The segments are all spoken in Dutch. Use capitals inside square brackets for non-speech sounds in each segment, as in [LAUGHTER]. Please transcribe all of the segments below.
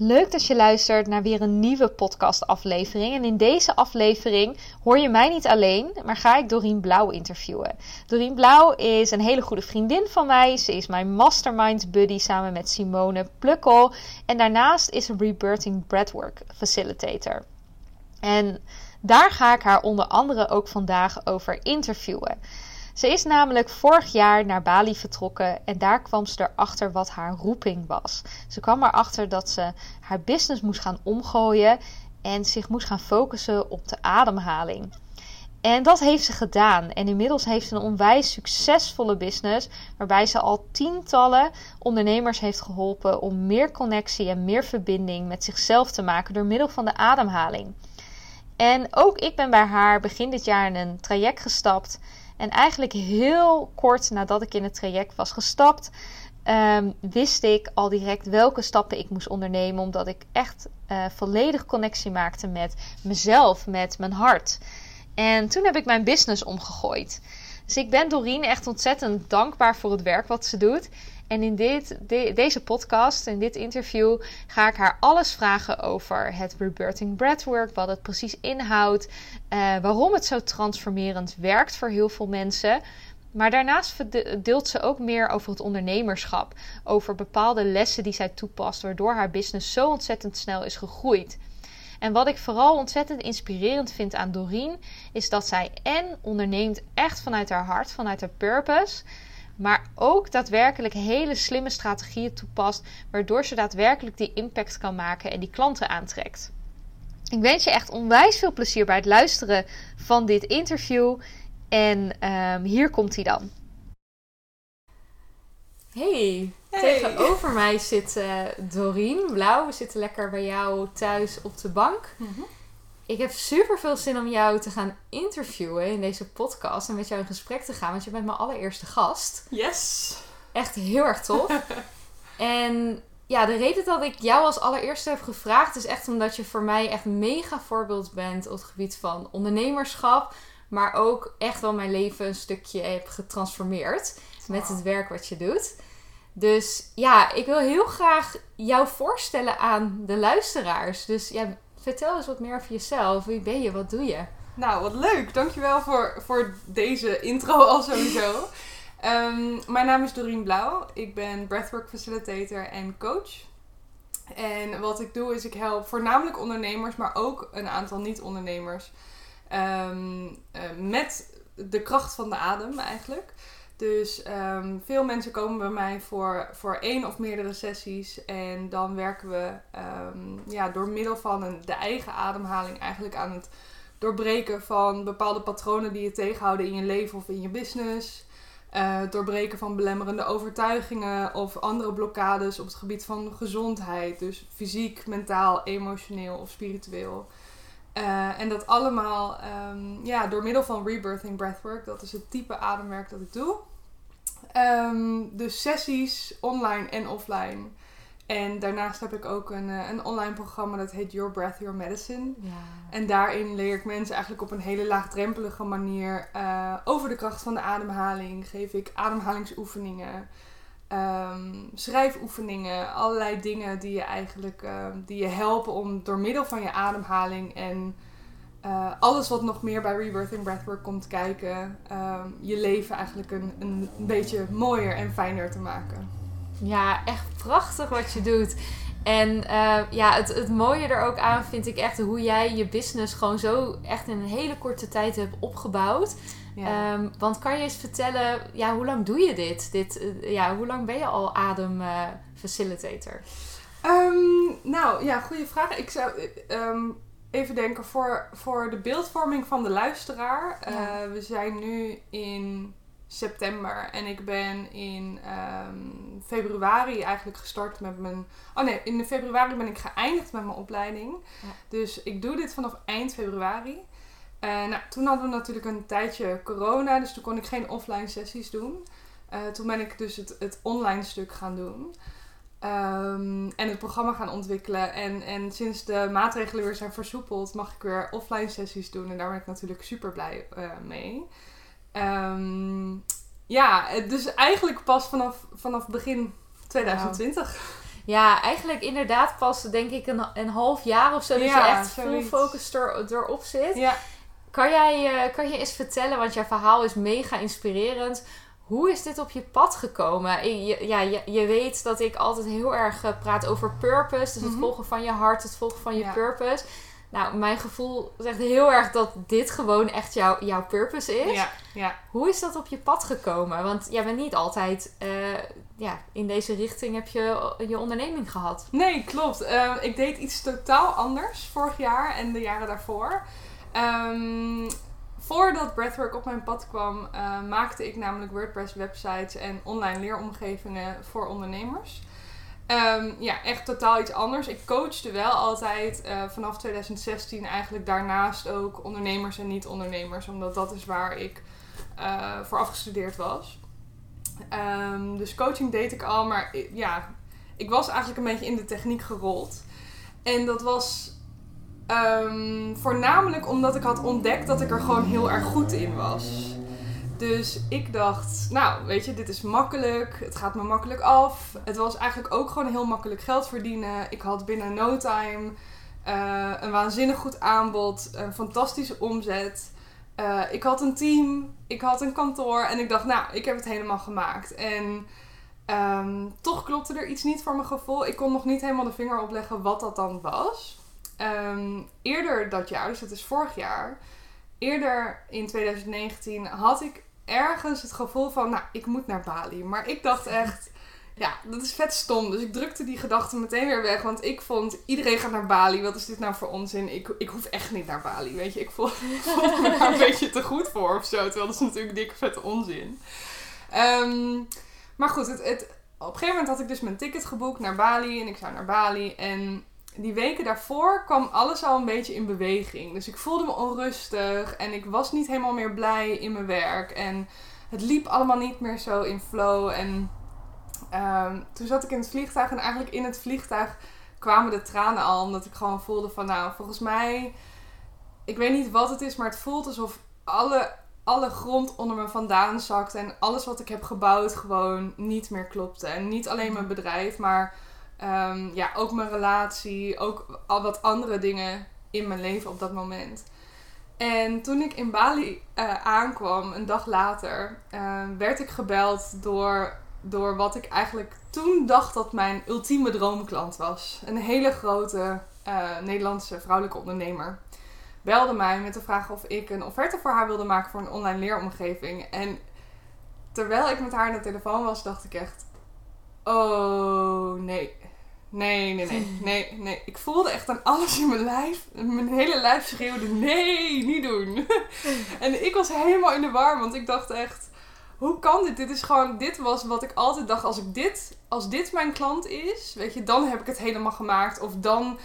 Leuk dat je luistert naar weer een nieuwe podcastaflevering. En in deze aflevering hoor je mij niet alleen, maar ga ik Doreen Blauw interviewen. Doreen Blauw is een hele goede vriendin van mij. Ze is mijn mastermind buddy samen met Simone Plukkel. En daarnaast is een Rebirthing Breathwork Facilitator. En daar ga ik haar onder andere ook vandaag over interviewen. Ze is namelijk vorig jaar naar Bali vertrokken en daar kwam ze erachter wat haar roeping was. Ze kwam erachter dat ze haar business moest gaan omgooien en zich moest gaan focussen op de ademhaling. En dat heeft ze gedaan. En inmiddels heeft ze een onwijs succesvolle business. Waarbij ze al tientallen ondernemers heeft geholpen om meer connectie en meer verbinding met zichzelf te maken door middel van de ademhaling. En ook ik ben bij haar begin dit jaar in een traject gestapt. En eigenlijk heel kort nadat ik in het traject was gestapt, um, wist ik al direct welke stappen ik moest ondernemen. Omdat ik echt uh, volledig connectie maakte met mezelf, met mijn hart. En toen heb ik mijn business omgegooid. Dus ik ben Doreen echt ontzettend dankbaar voor het werk wat ze doet. En in dit, deze podcast, in dit interview, ga ik haar alles vragen over het Rebirthing Breathwork, wat het precies inhoudt, uh, waarom het zo transformerend werkt voor heel veel mensen. Maar daarnaast deelt ze ook meer over het ondernemerschap, over bepaalde lessen die zij toepast, waardoor haar business zo ontzettend snel is gegroeid. En wat ik vooral ontzettend inspirerend vind aan Doreen, is dat zij en onderneemt echt vanuit haar hart, vanuit haar purpose maar ook daadwerkelijk hele slimme strategieën toepast, waardoor ze daadwerkelijk die impact kan maken en die klanten aantrekt. Ik wens je echt onwijs veel plezier bij het luisteren van dit interview. En um, hier komt hij dan. Hey, tegenover mij zit uh, Doreen Blauw. We zitten lekker bij jou thuis op de bank. Mm ik heb super veel zin om jou te gaan interviewen in deze podcast en met jou in gesprek te gaan, want je bent mijn allereerste gast. Yes! Echt heel erg tof. [LAUGHS] en ja, de reden dat ik jou als allereerste heb gevraagd is echt omdat je voor mij echt mega voorbeeld bent op het gebied van ondernemerschap, maar ook echt wel mijn leven een stukje heb getransformeerd met het werk wat je doet. Dus ja, ik wil heel graag jou voorstellen aan de luisteraars. Dus ja, vertel eens wat meer over jezelf. Wie ben je? Wat doe je? Nou, wat leuk. Dankjewel voor, voor deze intro al sowieso. um, [LAUGHS] mijn naam is Doreen Blauw. Ik ben breathwork facilitator en coach. En wat ik doe is ik help voornamelijk ondernemers, maar ook een aantal niet-ondernemers. Um, uh, met de kracht van de adem eigenlijk. Dus um, veel mensen komen bij mij voor, voor één of meerdere sessies. En dan werken we um, ja, door middel van de eigen ademhaling eigenlijk aan het doorbreken van bepaalde patronen die je tegenhouden in je leven of in je business. Het doorbreken van belemmerende overtuigingen of andere blokkades op het gebied van gezondheid. Dus fysiek, mentaal, emotioneel of spiritueel. Uh, en dat allemaal um, ja, door middel van rebirthing breathwork. Dat is het type ademwerk dat ik doe. Um, dus sessies online en offline. En daarnaast heb ik ook een, uh, een online programma dat heet Your Breath, Your Medicine. Ja. En daarin leer ik mensen eigenlijk op een hele laagdrempelige manier uh, over de kracht van de ademhaling. Geef ik ademhalingsoefeningen, um, schrijfoefeningen, allerlei dingen die je eigenlijk uh, die je helpen om door middel van je ademhaling en uh, alles wat nog meer bij Rebirthing Breathwork komt kijken, uh, je leven eigenlijk een, een, een, beetje mooier en fijner te maken. Ja, echt prachtig wat je doet. En uh, ja, het, het mooie er ook aan vind ik echt hoe jij je business gewoon zo echt in een hele korte tijd hebt opgebouwd. Ja. Um, want kan je eens vertellen, ja, hoe lang doe je dit? dit uh, ja, hoe lang ben je al adem facilitator? Um, nou ja, goede vraag. Ik zou. Um, even denken voor, voor de beeldvorming van de luisteraar. Ja. Uh, we zijn nu in september en ik ben in um, februari eigenlijk gestart met mijn. Oh nee, in februari ben ik geëindigd met mijn opleiding. Ja. Dus ik doe dit vanaf eind februari. Uh, nou, toen hadden we natuurlijk een tijdje corona, dus toen kon ik geen offline sessies doen. Uh, toen ben ik dus het, het online stuk gaan doen. Um, en het programma gaan ontwikkelen. En, en sinds de maatregelen weer zijn versoepeld, mag ik weer offline sessies doen. En daar ben ik natuurlijk super blij uh, mee. Um, ja, dus eigenlijk pas vanaf, vanaf begin 2020. Ja, eigenlijk inderdaad pas denk ik een, een half jaar of zo. Dat Ja, je echt full zoiets. focus er, erop zit. Ja. Kan jij eh, kan je eens vertellen, want jouw verhaal is mega inspirerend. Hoe is dit op je pad gekomen? Je, ja, je, je weet dat ik altijd heel erg eh, praat over purpose. Dus het Mhm. volgen van je hart, het volgen van je Ja. purpose. Nou, mijn gevoel zegt heel erg dat dit gewoon echt jouw jouw purpose is. Ja, ja. Hoe is dat op je pad gekomen? Want jij bent niet altijd eh, ja, in deze richting heb je je onderneming gehad. Nee, klopt. Ehm, ik deed iets totaal anders vorig jaar en de jaren daarvoor. Ehm, voordat Breathwork op mijn pad kwam, eh, maakte ik namelijk WordPress websites en online leeromgevingen voor ondernemers. Ehm, ja, echt totaal iets anders. Ik coachte wel altijd eh, vanaf 2016 eigenlijk daarnaast ook ondernemers en niet-ondernemers, omdat dat is waar ik eh, voor afgestudeerd was. Ehm, dus coaching deed ik al, maar ja, ik was eigenlijk een beetje in de techniek gerold. En dat was ehm, voornamelijk omdat ik had ontdekt dat ik er gewoon heel erg goed in was. Dus ik dacht, nou, weet je, dit is makkelijk. Het gaat me makkelijk af. Het was eigenlijk ook gewoon heel makkelijk geld verdienen. Ik had binnen no time eh, een waanzinnig goed aanbod, een fantastische omzet. Eh, ik had een team, ik had een kantoor en ik dacht, nou, ik heb het helemaal gemaakt. En ehm, toch klopte er iets niet voor mijn gevoel. Ik kon nog niet helemaal de vinger opleggen wat dat dan was. Ehm, eerder dat jaar, dus dat is vorig jaar, eerder in 2019 had ik ergens het gevoel van, nou, ik moet naar Bali. Maar ik dacht echt, [LAUGHS] ja, dat is vet stom. Dus ik drukte die gedachte meteen weer weg. Want ik vond, iedereen gaat naar Bali. Wat is dit nou voor onzin? Ik, ik hoef echt niet naar Bali, weet je. Ik voel, [LAUGHS] voelde me daar een [LAUGHS] beetje te goed voor of zo. Terwijl dat is natuurlijk dikke vette onzin. Ehm, maar goed, het, het, op een gegeven moment had ik dus mijn ticket geboekt naar Bali. En ik zou naar Bali. En die weken daarvoor kwam alles al een beetje in beweging. Dus ik voelde me onrustig. En ik was niet helemaal meer blij in mijn werk. En het liep allemaal niet meer zo in flow. En ehm, toen zat ik in het vliegtuig. En eigenlijk in het vliegtuig kwamen de tranen al. Omdat ik gewoon voelde van nou, volgens mij... Ik weet niet wat het is, maar het voelt alsof alle, alle grond onder me vandaan zakt. En alles wat ik heb gebouwd gewoon niet meer klopte. En niet alleen mijn bedrijf, maar ehm, ja, ook mijn relatie. Ook al wat andere dingen in mijn leven op dat moment. En toen ik in Bali eh, aankwam, een dag later, eh, werd ik gebeld door, door wat ik eigenlijk toen dacht dat mijn ultieme droomklant was. Een hele grote eh, Nederlandse vrouwelijke ondernemer. Belde mij met de vraag of ik een offerte voor haar wilde maken voor een online leeromgeving. En terwijl ik met haar aan de telefoon was, dacht ik echt: Oh nee. Nee, nee, nee, nee, nee. Ik voelde echt aan alles in mijn lijf. Mijn hele lijf schreeuwde: nee, niet doen. [LAUGHS] en ik was helemaal in de war, want ik dacht echt: hoe kan dit? Dit is gewoon, dit was wat ik altijd dacht. Als ik dit, als dit mijn klant is, weet je, dan heb ik het helemaal gemaakt. Of dan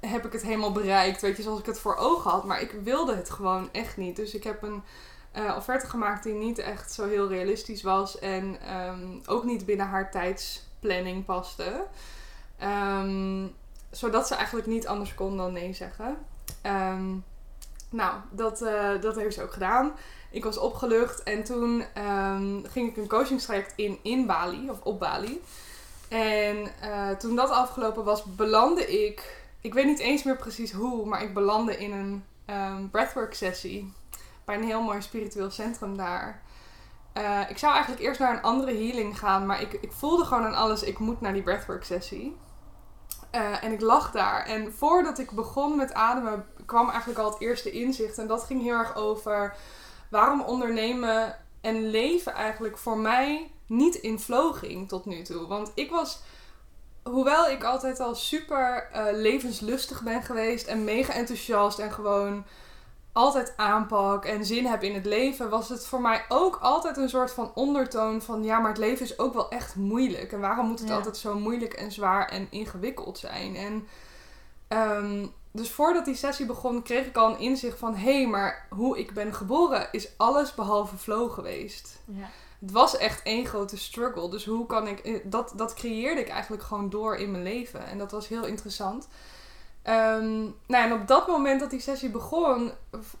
heb ik het helemaal bereikt, weet je, zoals ik het voor ogen had. Maar ik wilde het gewoon echt niet. Dus ik heb een eh, offerte gemaakt die niet echt zo heel realistisch was. En ehm, ook niet binnen haar tijdsplanning paste. Ehm, zodat ze eigenlijk niet anders kon dan nee zeggen. Ehm, nou, dat, eh, dat heeft ze ook gedaan. Ik was opgelucht en toen ehm, ging ik een coachingstraject in in Bali, of op Bali. En eh, toen dat afgelopen was, belandde ik, ik weet niet eens meer precies hoe, maar ik belandde in een breathwork sessie bij een heel mooi spiritueel centrum daar. Eh, ik zou eigenlijk eerst naar een andere healing gaan, maar ik, ik voelde gewoon aan alles, ik moet naar die breathwork sessie. Eh, en ik lag daar. En voordat ik begon met ademen, kwam eigenlijk al het eerste inzicht. En dat ging heel erg over waarom ondernemen en leven eigenlijk voor mij niet in flow ging tot nu toe. Want ik was, hoewel ik altijd al super eh, levenslustig ben geweest en mega enthousiast en gewoon altijd aanpak en zin heb in het leven, was het voor mij ook altijd een soort van ondertoon van ja, maar het leven is ook wel echt moeilijk. En waarom moet het Ja. altijd zo moeilijk en zwaar en ingewikkeld zijn? En ehm, dus voordat die sessie begon, kreeg ik al een inzicht van hé, hey, maar hoe ik ben geboren is alles behalve flow geweest. Ja. Het was echt één grote struggle. Dus hoe kan ik. eh, Dat, dat creëerde ik eigenlijk gewoon door in mijn leven. En dat was heel interessant. Ehm, nou, en op dat moment dat die sessie begon,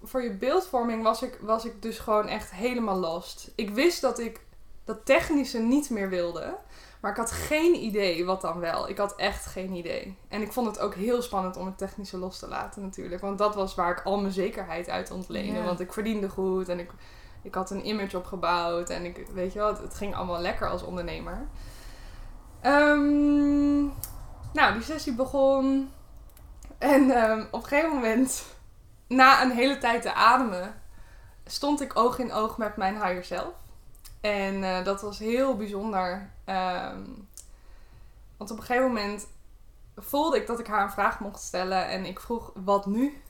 voor je beeldvorming, was ik, was ik dus gewoon echt helemaal lost. Ik wist dat ik dat technische niet meer wilde. Maar ik had geen idee wat dan wel. Ik had echt geen idee. En ik vond het ook heel spannend om het technische los te laten natuurlijk. Want dat was waar ik al mijn zekerheid uit ontleende. Ja. Want ik verdiende goed en ik, ik had een image opgebouwd. En ik, weet je wel, het, het ging allemaal lekker als ondernemer. Ehm, nou, die sessie begon. En ehm, op een gegeven moment, na een hele tijd te ademen, stond ik oog in oog met mijn higher self. En eh, dat was heel bijzonder. ehm, want op een gegeven moment voelde ik dat ik haar een vraag mocht stellen. En ik vroeg, wat nu?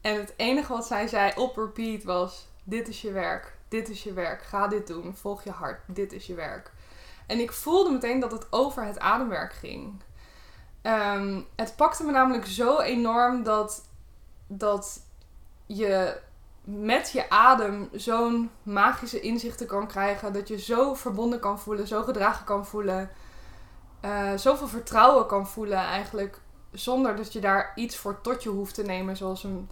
En het enige wat zij zei op repeat was, dit is je werk. Dit is je werk. Ga dit doen. Volg je hart. Dit is je werk. En ik voelde meteen dat het over het ademwerk ging. Ehm, het pakte me namelijk zo enorm dat, dat je met je adem zo'n magische inzichten kan krijgen. Dat je zo verbonden kan voelen, zo gedragen kan voelen. eh, zoveel vertrouwen kan voelen eigenlijk. Zonder dat je daar iets voor tot je hoeft te nemen. Zoals een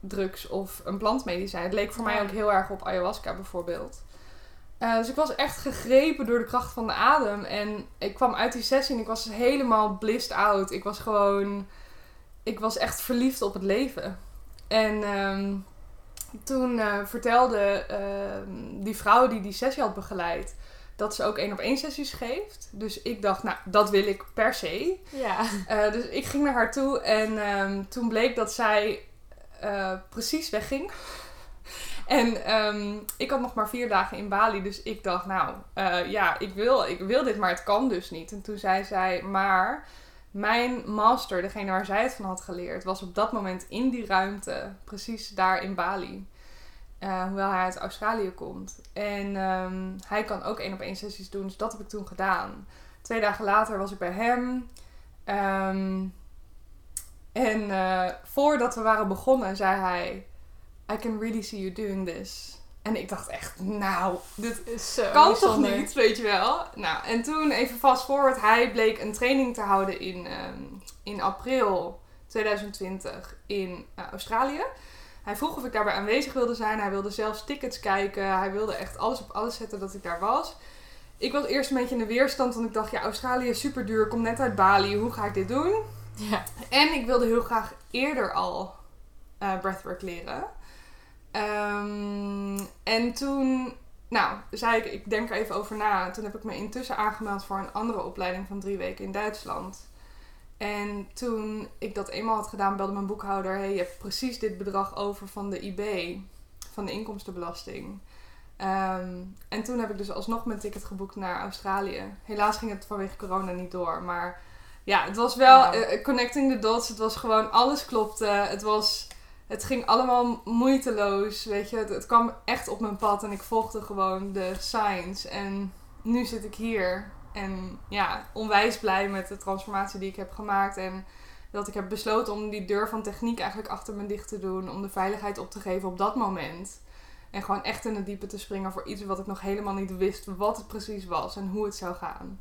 drugs of een plantmedicijn. Het leek voor mij ook heel erg op ayahuasca bijvoorbeeld. Eh, dus ik was echt gegrepen door de kracht van de adem. En ik kwam uit die sessie en ik was helemaal blissed out. Ik was gewoon... Ik was echt verliefd op het leven. En ehm, toen eh, vertelde ehm, die vrouw die die sessie had begeleid... dat ze ook één op één sessies geeft. Dus ik dacht, nou, dat wil ik per se. Ja. Eh, dus ik ging naar haar toe en ehm, toen bleek dat zij precies wegging. En ehm, ik had nog maar vier dagen in Bali, dus ik dacht, nou eh, ja, ik wil, ik wil dit, maar het kan dus niet. En toen zei zij, maar mijn master, degene waar zij het van had geleerd, was op dat moment in die ruimte, precies daar in Bali. Eh, hoewel hij uit Australië komt. En ehm, hij kan ook één op één sessies doen, dus dat heb ik toen gedaan. Twee dagen later was ik bij hem. Ehm, en eh, voordat we waren begonnen, zei hij: I can really see you doing this. En ik dacht echt, nou, dit Zo kan bijzonder. toch niet, weet je wel? Nou, en toen even fast forward, hij bleek een training te houden in, ehm, in april 2020 in eh, Australië. Hij vroeg of ik daarbij aanwezig wilde zijn. Hij wilde zelfs tickets kijken. Hij wilde echt alles op alles zetten dat ik daar was. Ik was eerst een beetje in de weerstand, want ik dacht, ja, Australië is super duur. Ik kom net uit Bali. Hoe ga ik dit doen? Ja. En ik wilde heel graag eerder al eh, breathwork leren. Ehm, en toen, nou, zei ik, ik denk er even over na. Toen heb ik me intussen aangemeld voor een andere opleiding van drie weken in Duitsland. En toen ik dat eenmaal had gedaan, belde mijn boekhouder: hey, je hebt precies dit bedrag over van de IB, van de inkomstenbelasting. Ehm, en toen heb ik dus alsnog mijn ticket geboekt naar Australië. Helaas ging het vanwege corona niet door, maar ja, het was wel eh, connecting the dots. Het was gewoon, alles klopte. Het was, het ging allemaal moeiteloos, weet je. Het, kwam echt op mijn pad en ik volgde gewoon de signs. En nu zit ik hier en ja, onwijs blij met de transformatie die ik heb gemaakt. En dat ik heb besloten om die deur van techniek eigenlijk achter me dicht te doen. Om de veiligheid op te geven op dat moment. En gewoon echt in het diepe te springen voor iets wat ik nog helemaal niet wist wat het precies was en hoe het zou gaan.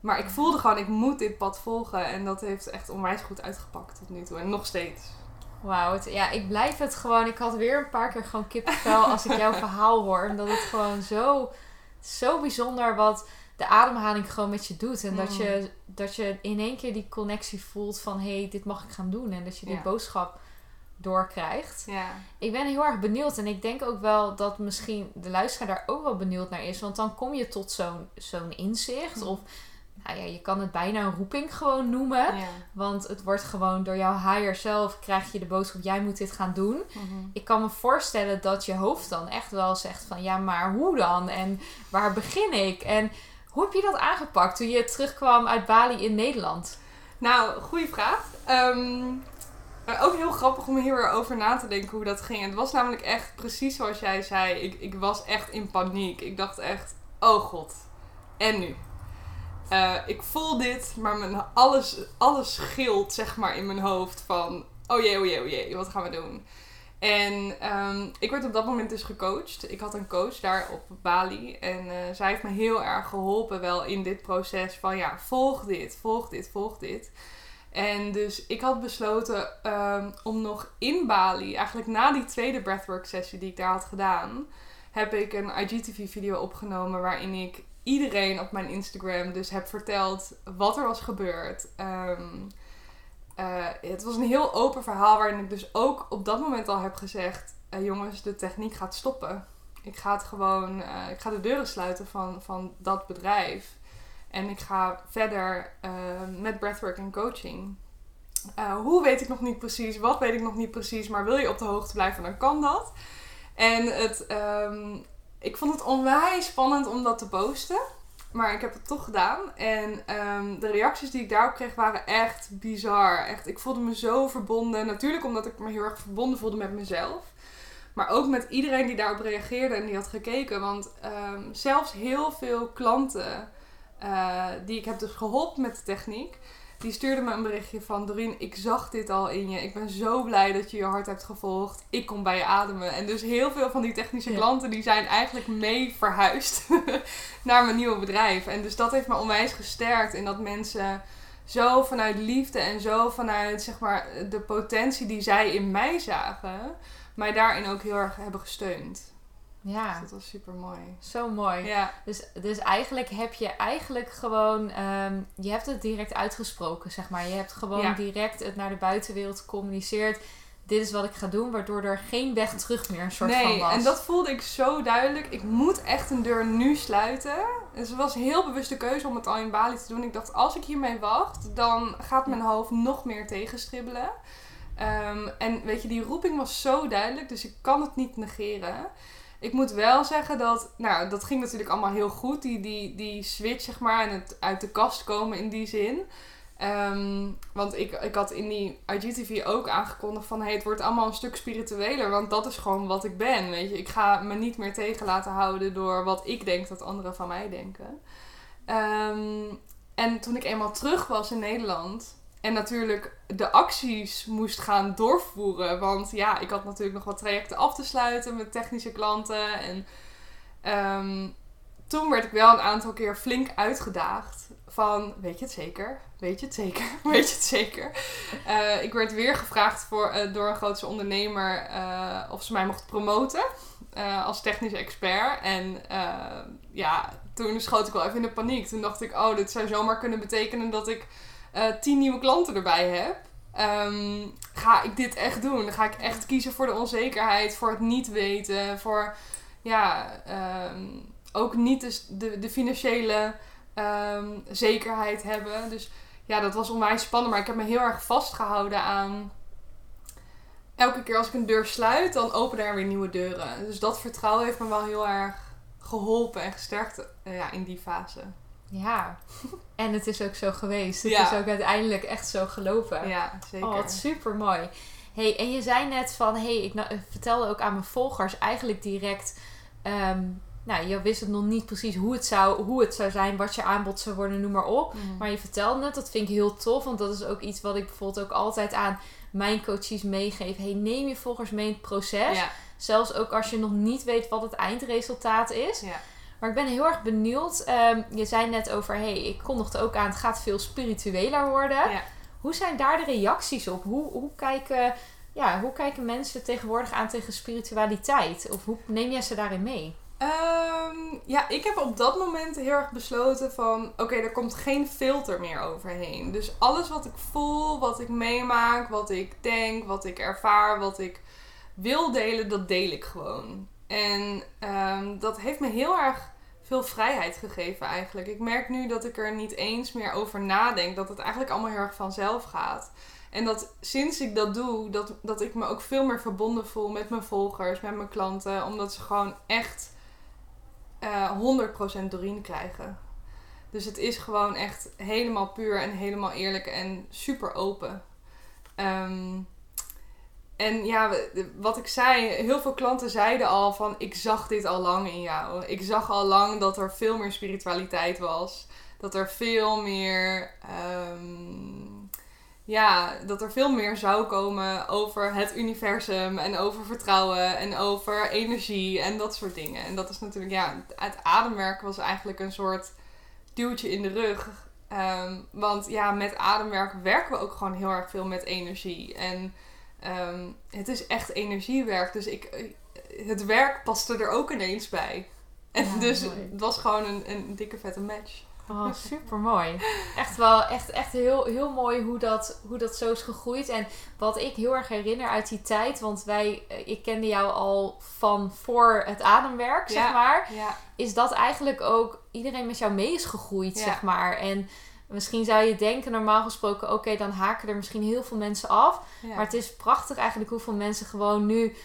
Maar ik voelde gewoon, ik moet dit pad volgen. En dat heeft echt onwijs goed uitgepakt tot nu toe. En nog steeds. Wauw, ja, ik blijf het gewoon. Ik had weer een paar keer gewoon kippenvel als ik jouw verhaal hoor. Omdat het gewoon zo, zo bijzonder wat de ademhaling gewoon met je doet. En dat, Mm. je, dat je in één keer die connectie voelt van hé, hey, dit mag ik gaan doen. En dat je die Ja. boodschap doorkrijgt. Ja. Ik ben heel erg benieuwd. En ik denk ook wel dat misschien de luisteraar daar ook wel benieuwd naar is. Want dan kom je tot zo'n zo'n inzicht. Mm. Of nou ja, je kan het bijna een roeping gewoon noemen. ja. Want het wordt gewoon door jouw higher zelf krijg je de boodschap, jij moet dit gaan doen. Mhm. Ik kan me voorstellen dat je hoofd dan echt wel zegt van, ja, maar hoe dan? En waar begin ik? En hoe heb je dat aangepakt toen je terugkwam uit Bali in Nederland? Nou, goede vraag. Ehm, ook heel grappig om hier over na te denken hoe dat ging. Het was namelijk echt precies zoals jij zei. Ik, ik was echt in paniek. Ik dacht echt, oh god. En nu? Eh, ik voel dit, maar mijn, alles, alles scheelt zeg maar in mijn hoofd van... Oh jee, oh jee, oh jee, wat gaan we doen? En ehm, ik werd op dat moment dus gecoacht. Ik had een coach daar op Bali. En eh, zij heeft me heel erg geholpen wel in dit proces van... Ja, volg dit, volg dit, volg dit. En dus ik had besloten ehm, om nog in Bali, eigenlijk na die tweede breathwork sessie die ik daar had gedaan, heb ik een IGTV video opgenomen waarin ik iedereen op mijn Instagram dus heb verteld wat er was gebeurd. Ehm, eh, het was een heel open verhaal waarin ik dus ook op dat moment al heb gezegd: eh, jongens, de techniek gaat stoppen. Ik ga het gewoon, eh, ik ga de deuren sluiten van, van dat bedrijf. En ik ga verder met breathwork en coaching. hoe weet ik nog niet precies, wat weet ik nog niet precies, maar wil je op de hoogte blijven, dan kan dat. En het, ehm, ik vond het onwijs spannend om dat te posten. Maar ik heb het toch gedaan. En ehm, de reacties die ik daarop kreeg waren echt bizar. Echt, ik voelde me zo verbonden. Natuurlijk omdat ik me heel erg verbonden voelde met mezelf. Maar ook met iedereen die daarop reageerde en die had gekeken. Want ehm, zelfs heel veel klanten uh, die ik heb dus geholpen met de techniek die stuurde me een berichtje van... Doreen, ik zag dit al in je. Ik ben zo blij dat je je hart hebt gevolgd. Ik kom bij je ademen. En dus heel veel van die technische klanten... die zijn eigenlijk mee verhuisd [LAUGHS] naar mijn nieuwe bedrijf. En dus dat heeft me onwijs gesterkt in dat mensen zo vanuit liefde en zo vanuit zeg maar de potentie die zij in mij zagen, mij daarin ook heel erg hebben gesteund. Ja. Dus dat was super mooi. Zo mooi. Ja. Dus, dus eigenlijk heb je eigenlijk gewoon, um, je hebt het direct uitgesproken, zeg maar. Je hebt gewoon direct het naar de buitenwereld gecommuniceerd. Dit is wat ik ga doen, waardoor er geen weg terug meer een soort nee, van was. en dat voelde ik zo duidelijk. Ik moet echt een deur nu sluiten. Dus het was een heel bewuste keuze om het al in Bali te doen. Ik dacht, als ik hiermee wacht, dan gaat mijn hoofd nog meer tegenstribbelen. Um, en weet je, die roeping was zo duidelijk, dus ik kan het niet negeren. Ik moet wel zeggen dat, nou, dat ging natuurlijk allemaal heel goed. Die, die, die switch, zeg maar, en het uit de kast komen in die zin. Ehm, want ik, ik had in die IGTV ook aangekondigd van... Hey, het wordt allemaal een stuk spiritueler. Want dat is gewoon wat ik ben, weet je. Ik ga me niet meer tegen laten houden door wat ik denk dat anderen van mij denken. Ehm, en toen ik eenmaal terug was in Nederland... En natuurlijk de acties moest gaan doorvoeren. Want ja, ik had natuurlijk nog wat trajecten af te sluiten met technische klanten. En um, toen werd ik wel een aantal keer flink uitgedaagd. Van, weet je het zeker? Weet je het zeker? [LAUGHS] Weet je het zeker? Uh, ik werd weer gevraagd voor, uh, door een grootste ondernemer uh, of ze mij mocht promoten. als technische expert. En ja, toen schoot ik wel even in de paniek. Toen dacht ik, oh, dit zou zomaar kunnen betekenen dat ik tien nieuwe klanten erbij heb, ehm, ga ik dit echt doen? Dan ga ik echt kiezen voor de onzekerheid, voor het niet weten, voor ja, ehm, ook niet de, de, de financiële ehm, zekerheid hebben. Dus ja, dat was onwijs spannend, maar ik heb me heel erg vastgehouden aan. Elke keer als ik een deur sluit, dan openen er weer nieuwe deuren. Dus dat vertrouwen heeft me wel heel erg geholpen en gesterkt uh, ja, in die fase. Ja, [LAUGHS] en het is ook zo geweest. Het is ook uiteindelijk echt zo gelopen. Ja, zeker. Oh, wat super mooi. Hey, en je zei net van, hey, ik vertelde ook aan mijn volgers eigenlijk direct. Um, nou, je wist het nog niet precies hoe het zou, hoe het zou zijn, wat je aanbod zou worden, noem maar op. Mhm. Maar je vertelde het, dat vind ik heel tof. Want dat is ook iets wat ik bijvoorbeeld ook altijd aan mijn coaches meegeef. Hey, neem je volgers mee in het proces. Zelfs ook als je nog niet weet wat het eindresultaat is. Ja. Maar ik ben heel erg benieuwd. Um, je zei net over, hey, ik kondigde ook aan, het gaat veel spiritueler worden. Ja. Hoe zijn daar de reacties op? Hoe, hoe, kijken, ja, hoe kijken mensen tegenwoordig aan tegen spiritualiteit? Of hoe neem jij ze daarin mee? Um, ja, ik heb op dat moment heel erg besloten van... Oké, er komt geen filter meer overheen. Dus alles wat ik voel, wat ik meemaak, wat ik denk, wat ik ervaar, wat ik wil delen, dat deel ik gewoon. En um, dat heeft me heel erg veel vrijheid gegeven eigenlijk. Ik merk nu dat ik er niet eens meer over nadenk. Dat het eigenlijk allemaal heel erg vanzelf gaat. En dat sinds ik dat doe, dat, dat ik me ook veel meer verbonden voel met mijn volgers, met mijn klanten. Omdat ze gewoon echt uh, eh, 100% Doreen krijgen. Dus het is gewoon echt helemaal puur en helemaal eerlijk en super open. Um, en ja, wat ik zei, heel veel klanten zeiden al van ik zag dit al lang in jou. Ik zag al lang dat er veel meer spiritualiteit was. Dat er veel meer, um, ja, dat er veel meer zou komen over het universum en over vertrouwen en over energie en dat soort dingen. En dat is natuurlijk, ja, het ademwerk was eigenlijk een soort duwtje in de rug. Um, want ja, met ademwerk werken we ook gewoon heel erg veel met energie. En Um, het is echt energiewerk. Dus ik, het werk paste er ook ineens bij. En Ja, dus mooi. het was gewoon een, een dikke vette match. Oh, [LAUGHS] super mooi. Echt wel, echt, echt heel, heel mooi hoe dat, hoe dat zo is gegroeid. En wat ik heel erg herinner uit die tijd, want wij, eh, ik kende jou al van voor het ademwerk, zeg maar. Ja, Is dat eigenlijk ook iedereen met jou mee is gegroeid, Ja. zeg maar. En misschien zou je denken, normaal gesproken, oké, dan haken er misschien heel veel mensen af. ja. Maar het is prachtig eigenlijk hoeveel mensen gewoon nu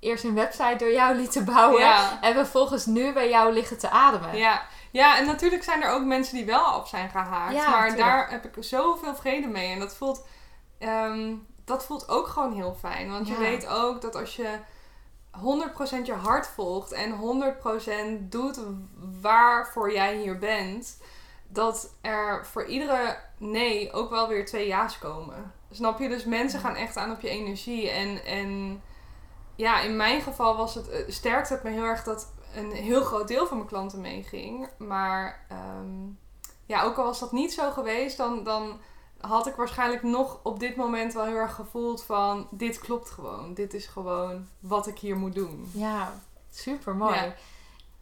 eerst een website door jou lieten bouwen. Ja. En vervolgens nu bij jou liggen te ademen. Ja. ja, en natuurlijk zijn er ook mensen die wel op zijn gehaakt. Ja, maar daar heb ik zoveel vrede mee. En dat voelt, ehm, dat voelt ook gewoon heel fijn. Want je weet ook dat als je 100% je hart volgt en 100% doet waarvoor jij hier bent, dat er voor iedere nee ook wel weer twee ja's komen. Snap je? Dus mensen gaan echt aan op je energie. En, en ja, in mijn geval was het, eh, sterkte het me heel erg dat een heel groot deel van mijn klanten meeging. Maar ehm, ja, ook al was dat niet zo geweest, dan, dan had ik waarschijnlijk nog op dit moment wel heel erg gevoeld van dit klopt gewoon. Dit is gewoon wat ik hier moet doen. Ja, super mooi. Ja.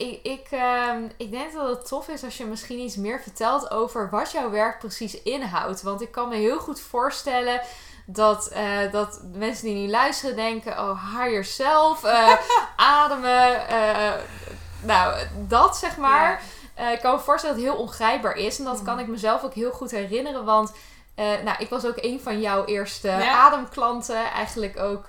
Ik, ik, ehm, ik denk dat het tof is als je misschien iets meer vertelt over wat jouw werk precies inhoudt. Want ik kan me heel goed voorstellen dat, eh, dat mensen die nu luisteren denken: oh, hire yourself, eh, [LAUGHS] ademen. eh, nou, dat zeg maar. Ik kan me voorstellen dat het heel ongrijpbaar is. En dat Mhm. kan ik mezelf ook heel goed herinneren. Want nou, ik was ook een van jouw eerste Ja. ademklanten. Eigenlijk ook.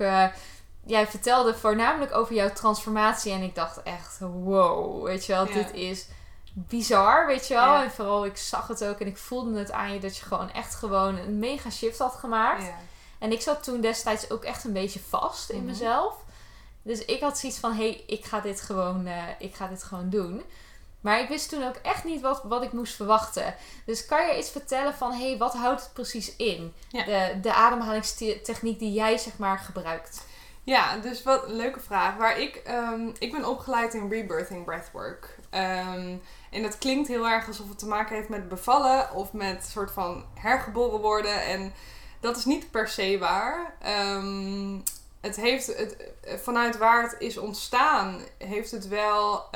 Jij vertelde voornamelijk over jouw transformatie. En ik dacht echt: wow, weet je wel, Ja. dit is bizar, weet je wel. Ja. En vooral, ik zag het ook en ik voelde het aan je dat je gewoon echt gewoon een mega shift had gemaakt. Ja. En ik zat toen destijds ook echt een beetje vast in Mhm. mezelf. Dus ik had zoiets van, hé, hey, ik, ga dit gewoon, eh, ik ga dit gewoon doen. Maar ik wist toen ook echt niet wat, wat ik moest verwachten. Dus kan je iets vertellen van, hé, hey, wat houdt het precies in? Ja. De, de ademhalingstechniek die jij, zeg maar, gebruikt. Ja, dus wat een leuke vraag. Waar ik, ehm, ik ben opgeleid in rebirthing breathwork. Ehm, en dat klinkt heel erg alsof het te maken heeft met bevallen of met soort van hergeboren worden. En dat is niet per se waar. Ehm, het heeft het, vanuit waar het is ontstaan, heeft het wel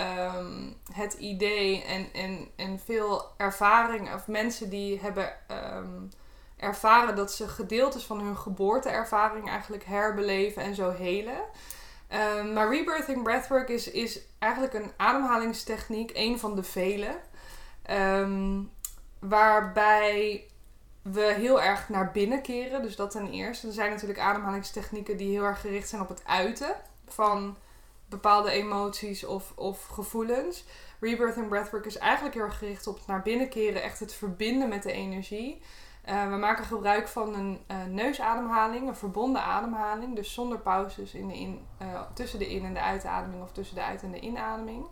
het idee en, en, en veel ervaring of mensen die hebben ervaren dat ze gedeeltes van hun geboorteervaring eigenlijk herbeleven en zo helen. Ehm, maar rebirthing breathwork is, is eigenlijk een ademhalingstechniek, een van de vele. ehm, waarbij we heel erg naar binnen keren. Dus dat ten eerste. Er zijn natuurlijk ademhalingstechnieken die heel erg gericht zijn op het uiten van bepaalde emoties of, of gevoelens. Rebirthing breathwork is eigenlijk heel erg gericht op het naar binnen keren, echt het verbinden met de energie. Eh, we maken gebruik van een eh, neusademhaling, een verbonden ademhaling. Dus zonder pauzes in de in, eh, tussen de in- en de uitademing of tussen de uit- en de inademing.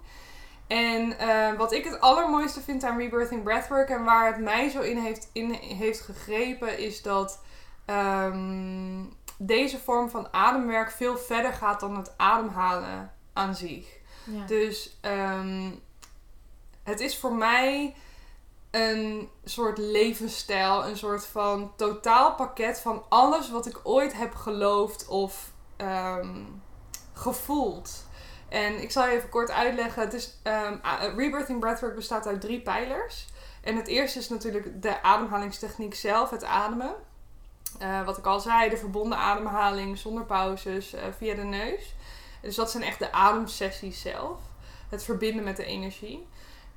En wat ik het allermooiste vind aan Rebirthing Breathwork en waar het mij zo in heeft, in heeft gegrepen, is dat ehm, deze vorm van ademwerk veel verder gaat dan het ademhalen aan zich. Ja. Dus ehm, het is voor mij een soort levensstijl, een soort van totaalpakket van alles wat ik ooit heb geloofd of ehm, gevoeld. En ik zal je even kort uitleggen. Het is, ehm, Rebirthing Breathwork bestaat uit drie pijlers. En het eerste is natuurlijk de ademhalingstechniek zelf, het ademen. Eh, wat ik al zei, de verbonden ademhaling zonder pauzes eh, via de neus. Dus dat zijn echt de ademsessies zelf. Het verbinden met de energie.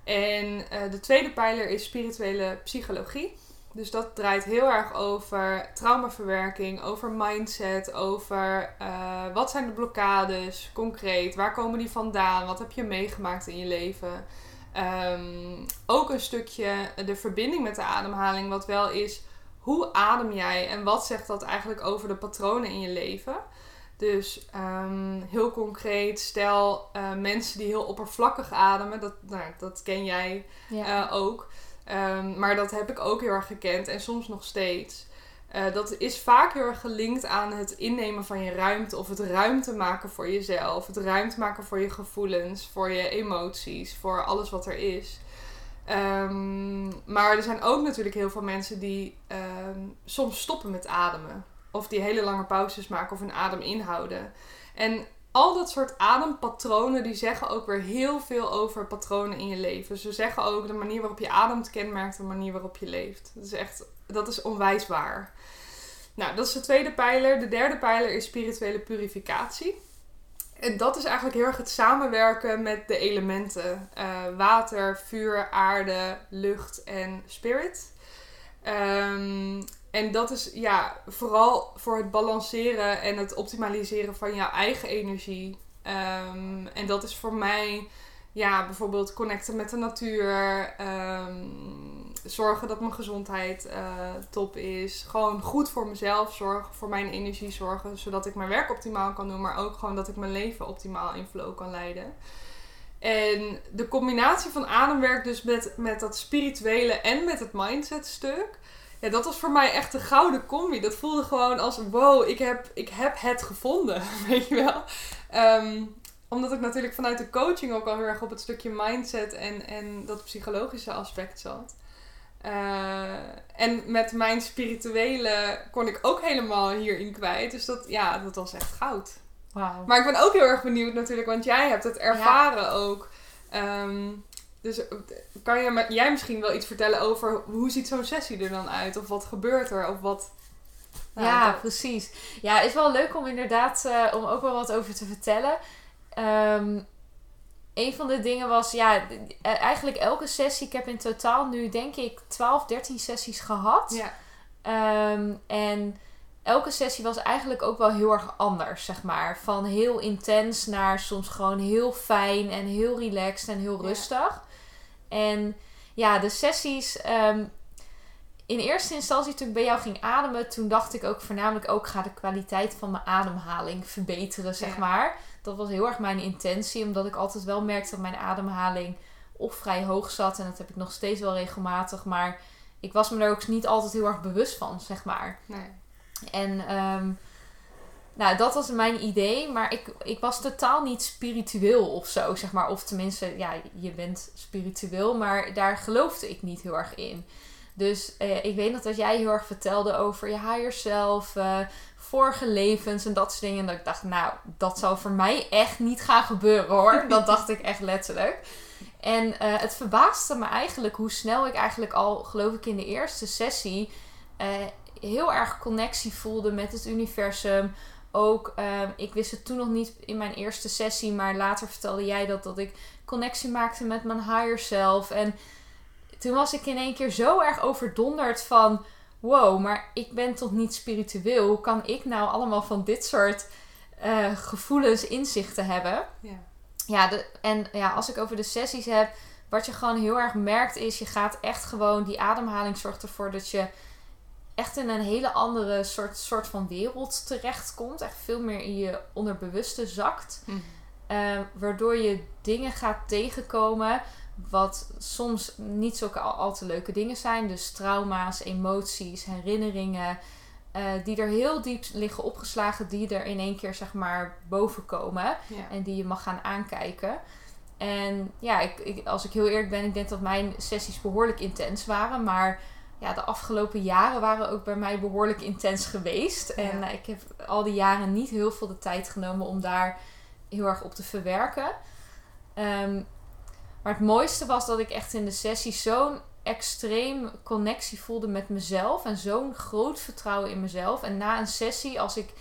En eh, de tweede pijler is spirituele psychologie. Dus dat draait heel erg over traumaverwerking, over mindset, over eh, wat zijn de blokkades concreet, waar komen die vandaan, wat heb je meegemaakt in je leven. Ehm, ook een stukje de verbinding met de ademhaling, wat wel is hoe adem jij en wat zegt dat eigenlijk over de patronen in je leven. Dus ehm, heel concreet, stel eh, mensen die heel oppervlakkig ademen, dat, nou, dat ken jij Ja. eh, ook. Ehm, maar dat heb ik ook heel erg gekend en soms nog steeds. Eh, dat is vaak heel erg gelinkt aan het innemen van je ruimte of het ruimte maken voor jezelf. Het ruimte maken voor je gevoelens, voor je emoties, voor alles wat er is. Ehm, maar er zijn ook natuurlijk heel veel mensen die soms stoppen met ademen. Of die hele lange pauzes maken of hun adem inhouden. En al dat soort adempatronen die zeggen ook weer heel veel over patronen in je leven. Ze zeggen ook de manier waarop je ademt kenmerkt de manier waarop je leeft. Dat is echt, dat is onwijs waar. Nou, dat is de tweede pijler. De derde pijler is spirituele purificatie. En dat is eigenlijk heel erg het samenwerken met de elementen: uh, water, vuur, aarde, lucht en spirit. Um, en dat is ja, vooral voor het balanceren en het optimaliseren van jouw eigen energie. Um, en dat is voor mij ja, bijvoorbeeld connecten met de natuur. Um, zorgen dat mijn gezondheid uh, top is. Gewoon goed voor mezelf zorgen, voor mijn energie zorgen. Zodat ik mijn werk optimaal kan doen. Maar ook gewoon dat ik mijn leven optimaal in flow kan leiden. En de combinatie van ademwerk dus met, met dat spirituele en met het mindset stuk ja, dat was voor mij echt een gouden combi. Dat voelde gewoon als, wow, ik heb, ik heb het gevonden, [LAUGHS] weet je wel. Ehm, omdat ik natuurlijk vanuit de coaching ook al heel erg op het stukje mindset en, en dat psychologische aspect zat. Uh, en met mijn spirituele kon ik ook helemaal hierin kwijt. Dus dat, ja, dat was echt goud. Wow. Maar ik ben ook heel erg benieuwd natuurlijk, want jij hebt het ervaren ook. Um, dus eh, kan je jij misschien wel iets vertellen over hoe ziet zo'n sessie er dan uit? Of wat gebeurt er? Of wat... Nou, ja, precies. Ja, is wel leuk om inderdaad uh, om ook wel wat over te vertellen. Um, een van de dingen was, ja, eh, eigenlijk elke sessie. Ik heb in totaal nu denk ik 12, 13 sessies gehad. Ja. Um, en elke sessie was eigenlijk ook wel heel erg anders, zeg maar. Van heel intens naar soms gewoon heel fijn en heel relaxed en heel rustig. En ja, de sessies. Ehm, in eerste instantie toen ik bij jou ging ademen, toen dacht ik ook voornamelijk ook ga de kwaliteit van mijn ademhaling verbeteren, zeg maar. Dat was heel erg mijn intentie, omdat ik altijd wel merkte dat mijn ademhaling of vrij hoog zat. En dat heb ik nog steeds wel regelmatig. Maar ik was me er ook niet altijd heel erg bewust van, zeg maar. Nee. En um, nou, dat was mijn idee, maar ik, ik was totaal niet spiritueel of zo, zeg maar. Of tenminste, ja, je bent spiritueel, maar daar geloofde ik niet heel erg in. Dus eh, ik weet nog dat jij heel erg vertelde over je higher self, uh, vorige levens en dat soort dingen. En dat ik dacht, nou, dat zou voor mij echt niet gaan gebeuren hoor. [LAUGHS] dat dacht ik echt letterlijk. En uh, het verbaasde me eigenlijk hoe snel ik eigenlijk al, geloof ik in de eerste sessie, heel erg connectie voelde met het universum ook, ehm, ik wist het toen nog niet in mijn eerste sessie, maar later vertelde jij dat, dat ik connectie maakte met mijn higher self. En toen was ik in één keer zo erg overdonderd van, wow, maar ik ben toch niet spiritueel? Hoe kan ik nou allemaal van dit soort uh, gevoelens, inzichten hebben? Ja. Ja, de, en ja, als ik over de sessies heb, wat je gewoon heel erg merkt is, je gaat echt gewoon, die ademhaling zorgt ervoor dat je echt in een hele andere soort, soort van wereld terechtkomt. Echt veel meer in je onderbewuste zakt. Mhm. Ehm, waardoor je dingen gaat tegenkomen wat soms niet zulke al, al, te leuke dingen zijn. Dus trauma's, emoties, herinneringen. Uh, die er heel diep liggen opgeslagen, die er in één keer zeg maar boven komen. En die je mag gaan aankijken. En ja, ik, ik, als ik heel eerlijk ben, ik denk dat mijn sessies behoorlijk intens waren. Maar ja, de afgelopen jaren waren ook bij mij behoorlijk intens geweest. En uh, ik heb al die jaren niet heel veel de tijd genomen om daar heel erg op te verwerken. Um, maar het mooiste was dat ik echt in de sessie zo'n extreem connectie voelde met mezelf. En zo'n groot vertrouwen in mezelf. En na een sessie, als ik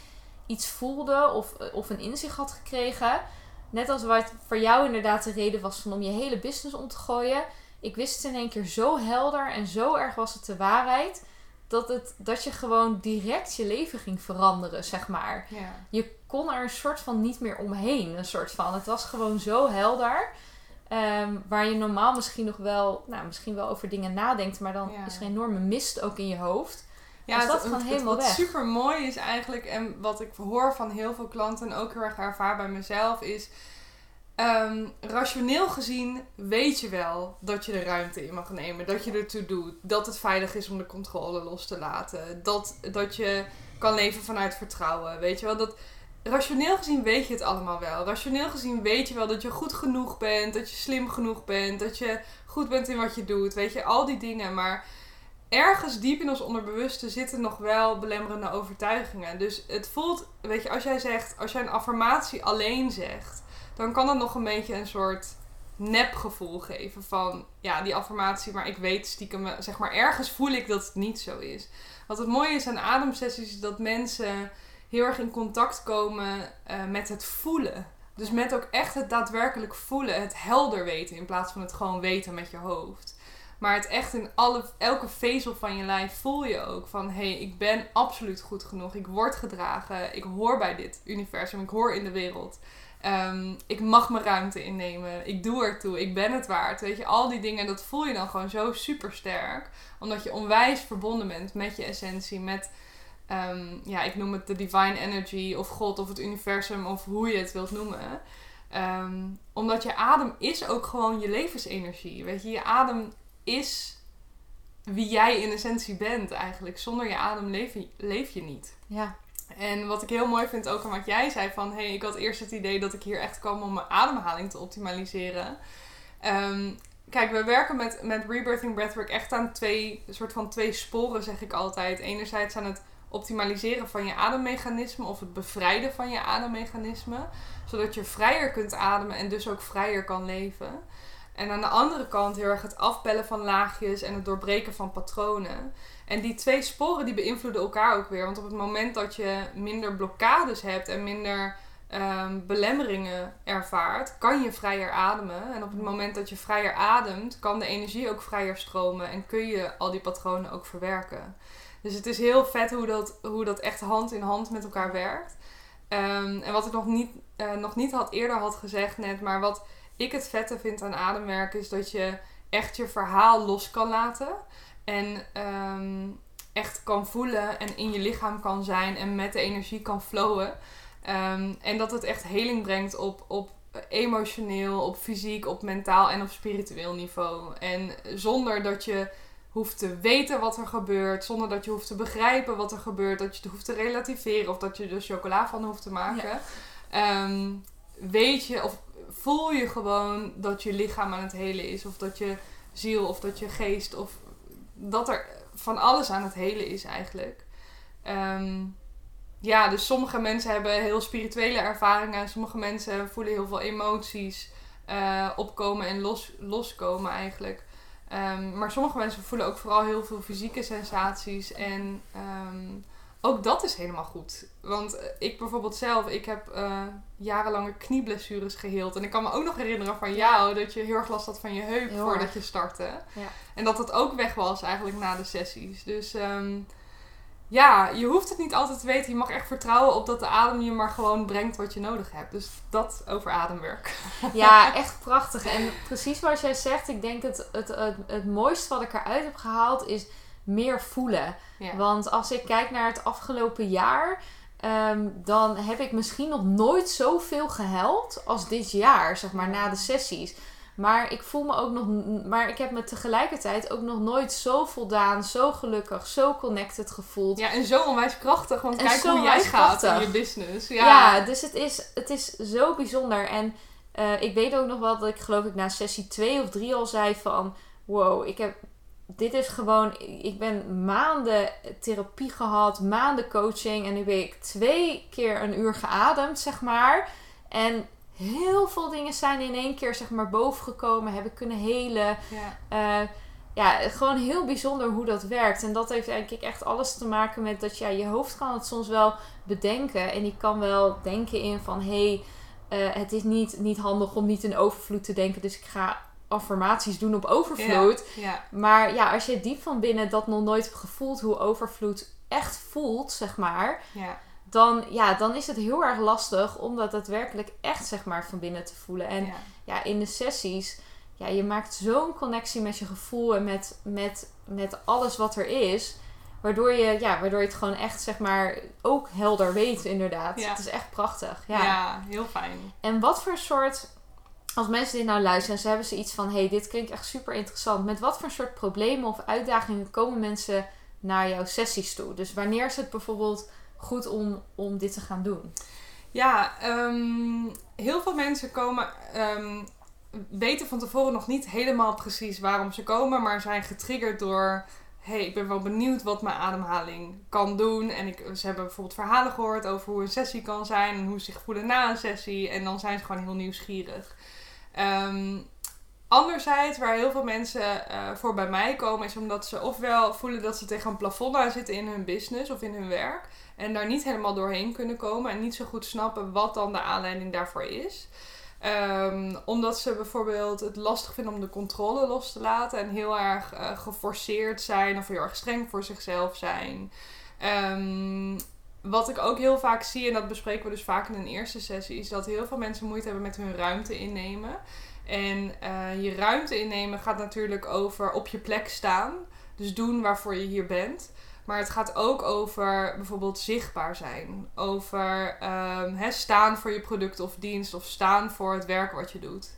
iets voelde of, of een inzicht had gekregen. Net als wat voor jou inderdaad de reden was van om je hele business om te gooien ik wist het in één keer zo helder en zo erg was het de waarheid. Dat, het, dat je gewoon direct je leven ging veranderen, zeg maar. Ja. Je kon er een soort van niet meer omheen. Een soort van. Het was gewoon zo helder. Um, waar je normaal misschien nog wel, nou, misschien wel over dingen nadenkt, maar dan is er een enorme mist ook in je hoofd. Ja, dus dat het, gewoon helemaal wat super mooi is eigenlijk, en wat ik hoor van heel veel klanten en ook heel erg ervaar bij mezelf, is Um, rationeel gezien weet je wel dat je de ruimte in mag nemen. Dat je ertoe doet. Dat het veilig is om de controle los te laten. Dat, dat je kan leven vanuit vertrouwen. Weet je wel? Dat, rationeel gezien weet je het allemaal wel. Rationeel gezien weet je wel dat je goed genoeg bent. Dat je slim genoeg bent. Dat je goed bent in wat je doet. Weet je, al die dingen. Maar ergens diep in ons onderbewuste zitten nog wel belemmerende overtuigingen. Dus het voelt, weet je, als jij zegt, als jij een affirmatie alleen zegt, dan kan dat nog een beetje een soort nepgevoel geven van, ja, die affirmatie, maar ik weet stiekem, zeg maar, ergens voel ik dat het niet zo is. Wat het mooie is aan ademsessies is dat mensen heel erg in contact komen uh, met het voelen. Dus met ook echt het daadwerkelijk voelen, het helder weten in plaats van het gewoon weten met je hoofd. Maar het echt in alle, elke vezel van je lijf voel je ook van hé, hey, ik ben absoluut goed genoeg. Ik word gedragen. Ik hoor bij dit universum. Ik hoor in de wereld. Ehm, ik mag mijn ruimte innemen. Ik doe ertoe. Ik ben het waard. Weet je, al die dingen, dat voel je dan gewoon zo super sterk. Omdat je onwijs verbonden bent met je essentie. Met, ehm, ja, ik noem het de divine energy. Of God of het universum. Of hoe je het wilt noemen. Ehm, omdat je adem is ook gewoon je levensenergie. Weet je, je adem is wie jij in essentie bent eigenlijk. Zonder je adem leef je, leef je niet. Ja. En wat ik heel mooi vind ook aan wat jij zei van... hé, hey, ik had eerst het idee dat ik hier echt kwam om mijn ademhaling te optimaliseren. Ehm, kijk, we werken met, met Rebirthing Breathwork echt aan twee, soort van twee sporen, zeg ik altijd. Enerzijds aan het optimaliseren van je ademmechanisme of het bevrijden van je ademmechanisme. Zodat je vrijer kunt ademen en dus ook vrijer kan leven. En aan de andere kant heel erg het afbellen van laagjes en het doorbreken van patronen. En die twee sporen die beïnvloeden elkaar ook weer. Want op het moment dat je minder blokkades hebt en minder um, belemmeringen ervaart, kan je vrijer ademen. En op het moment dat je vrijer ademt, kan de energie ook vrijer stromen en kun je al die patronen ook verwerken. Dus het is heel vet hoe dat, hoe dat echt hand in hand met elkaar werkt. Um, en wat ik nog niet, uh, nog niet had eerder had gezegd net, maar wat ik het vette vind aan ademwerken is dat je echt je verhaal los kan laten. En um, echt kan voelen en in je lichaam kan zijn en met de energie kan flowen. Um, en dat het echt heling brengt op, op emotioneel, op fysiek, op mentaal en op spiritueel niveau. En zonder dat je hoeft te weten wat er gebeurt, zonder dat je hoeft te begrijpen wat er gebeurt, dat je het hoeft te relativeren of dat je er chocola van hoeft te maken. Ja. Um, weet je, of voel je gewoon dat je lichaam aan het helen is. Of dat je ziel of dat je geest. Of dat er van alles aan het helen is eigenlijk. Um, ja, dus sommige mensen hebben heel spirituele ervaringen. Sommige mensen voelen heel veel emoties uh, opkomen en los, loskomen eigenlijk. Um, maar sommige mensen voelen ook vooral heel veel fysieke sensaties. En um, ook dat is helemaal goed. Want eh, ik bijvoorbeeld zelf, ik heb uh, jarenlange knieblessures geheeld. En ik kan me ook nog herinneren van jou dat je heel erg last had van je heup voordat je startte. Ja. En dat dat ook weg was eigenlijk na de sessies. Dus um, ja, je hoeft het niet altijd te weten. Je mag echt vertrouwen op dat de adem je maar gewoon brengt wat je nodig hebt. Dus dat over ademwerk. [LAUGHS] Ja, echt prachtig. En precies wat jij zegt, ik denk het, het, het, het mooiste wat ik eruit heb gehaald is meer voelen. Want als ik kijk naar het afgelopen jaar, um, dan heb ik misschien nog nooit zoveel gehuild als dit jaar, zeg maar, na de sessies. Maar ik voel me ook nog, maar ik heb me tegelijkertijd ook nog nooit zo voldaan, zo gelukkig, zo connected gevoeld. Ja, en zo onwijs krachtig, want kijk hoe jij gaat in je business. Ja, ja dus het is, het is zo bijzonder. En uh, ik weet ook nog wel dat ik geloof ik na sessie 2 of 3 al zei van, wow, ik heb dit is gewoon, ik ben maanden therapie gehad, maanden coaching en nu ben ik twee keer een uur geademd, zeg maar. En heel veel dingen zijn in één keer, zeg maar, bovengekomen, heb ik kunnen helen. Ja. Uh, ja, gewoon heel bijzonder hoe dat werkt. En dat heeft eigenlijk echt alles te maken met dat ja, je hoofd kan het soms wel bedenken. En die kan wel denken in van hé, hey, uh, het is niet, niet handig om niet in overvloed te denken. Dus ik ga affirmaties doen op overvloed. Ja, Maar ja, als je diep van binnen dat nog nooit hebt gevoeld, hoe overvloed echt voelt, zeg maar. Ja. Dan, ja, dan is het heel erg lastig om dat daadwerkelijk echt zeg maar van binnen te voelen. En ja, in de sessies, ja, je maakt zo'n connectie met je gevoel en met, met, met alles wat er is. Waardoor je, ja, waardoor je het gewoon echt, zeg maar, ook helder weet, inderdaad. Het is echt prachtig. Ja. ja, heel fijn. En wat voor soort als mensen dit nou luisteren en ze hebben zoiets van: hey, dit klinkt echt super interessant. Met wat voor soort problemen of uitdagingen komen mensen naar jouw sessies toe? Dus wanneer is het bijvoorbeeld goed om, om dit te gaan doen? Ja, um, heel veel mensen komen. Um, weten van tevoren nog niet helemaal precies waarom ze komen, maar zijn getriggerd door hey, ik ben wel benieuwd wat mijn ademhaling kan doen. En ik, ze hebben bijvoorbeeld verhalen gehoord over hoe een sessie kan zijn en hoe ze zich voelen na een sessie. En dan zijn ze gewoon heel nieuwsgierig. Ehm, anderzijds, waar heel veel mensen uh, voor bij mij komen, is omdat ze ofwel voelen dat ze tegen een plafond aan zitten in hun business of in hun werk. En daar niet helemaal doorheen kunnen komen en niet zo goed snappen wat dan de aanleiding daarvoor is. Um, omdat ze bijvoorbeeld het lastig vinden om de controle los te laten en heel erg uh, geforceerd zijn of heel erg streng voor zichzelf zijn. Um, wat ik ook heel vaak zie, en dat bespreken we dus vaak in een eerste sessie, is dat heel veel mensen moeite hebben met hun ruimte innemen. En uh, je ruimte innemen gaat natuurlijk over op je plek staan. Dus doen waarvoor je hier bent. Maar het gaat ook over bijvoorbeeld zichtbaar zijn. Over um, staan voor je product of dienst. Of staan voor het werk wat je doet.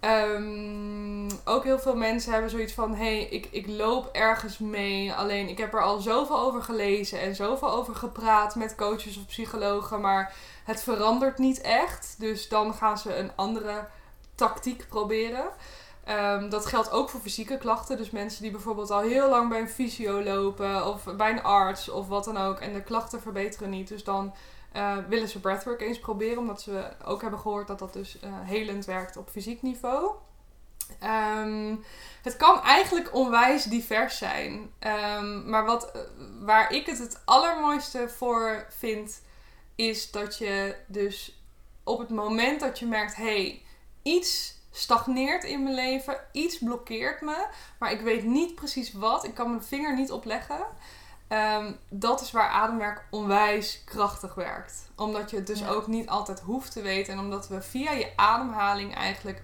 Um, ook heel veel mensen hebben zoiets van: hé, hey, ik, ik loop ergens mee. Alleen ik heb er al zoveel over gelezen en zoveel over gepraat met coaches of psychologen. Maar het verandert niet echt. Dus dan gaan ze een andere tactiek proberen. Um, dat geldt ook voor fysieke klachten. Dus mensen die bijvoorbeeld al heel lang bij een fysio lopen of bij een arts of wat dan ook. En de klachten verbeteren niet. Dus dan uh, willen ze breathwork eens proberen. Omdat ze ook hebben gehoord dat dat dus uh, helend werkt op fysiek niveau. Um, het kan eigenlijk onwijs divers zijn. Um, maar wat, uh, waar ik het het allermooiste voor vind, is dat je dus op het moment dat je merkt: hé, hey, iets stagneert in mijn leven. Iets blokkeert me. Maar ik weet niet precies wat. Ik kan mijn vinger niet opleggen. Um, dat is waar ademwerk onwijs krachtig werkt. Omdat je het dus ja. ook niet altijd hoeft te weten. En omdat we via je ademhaling eigenlijk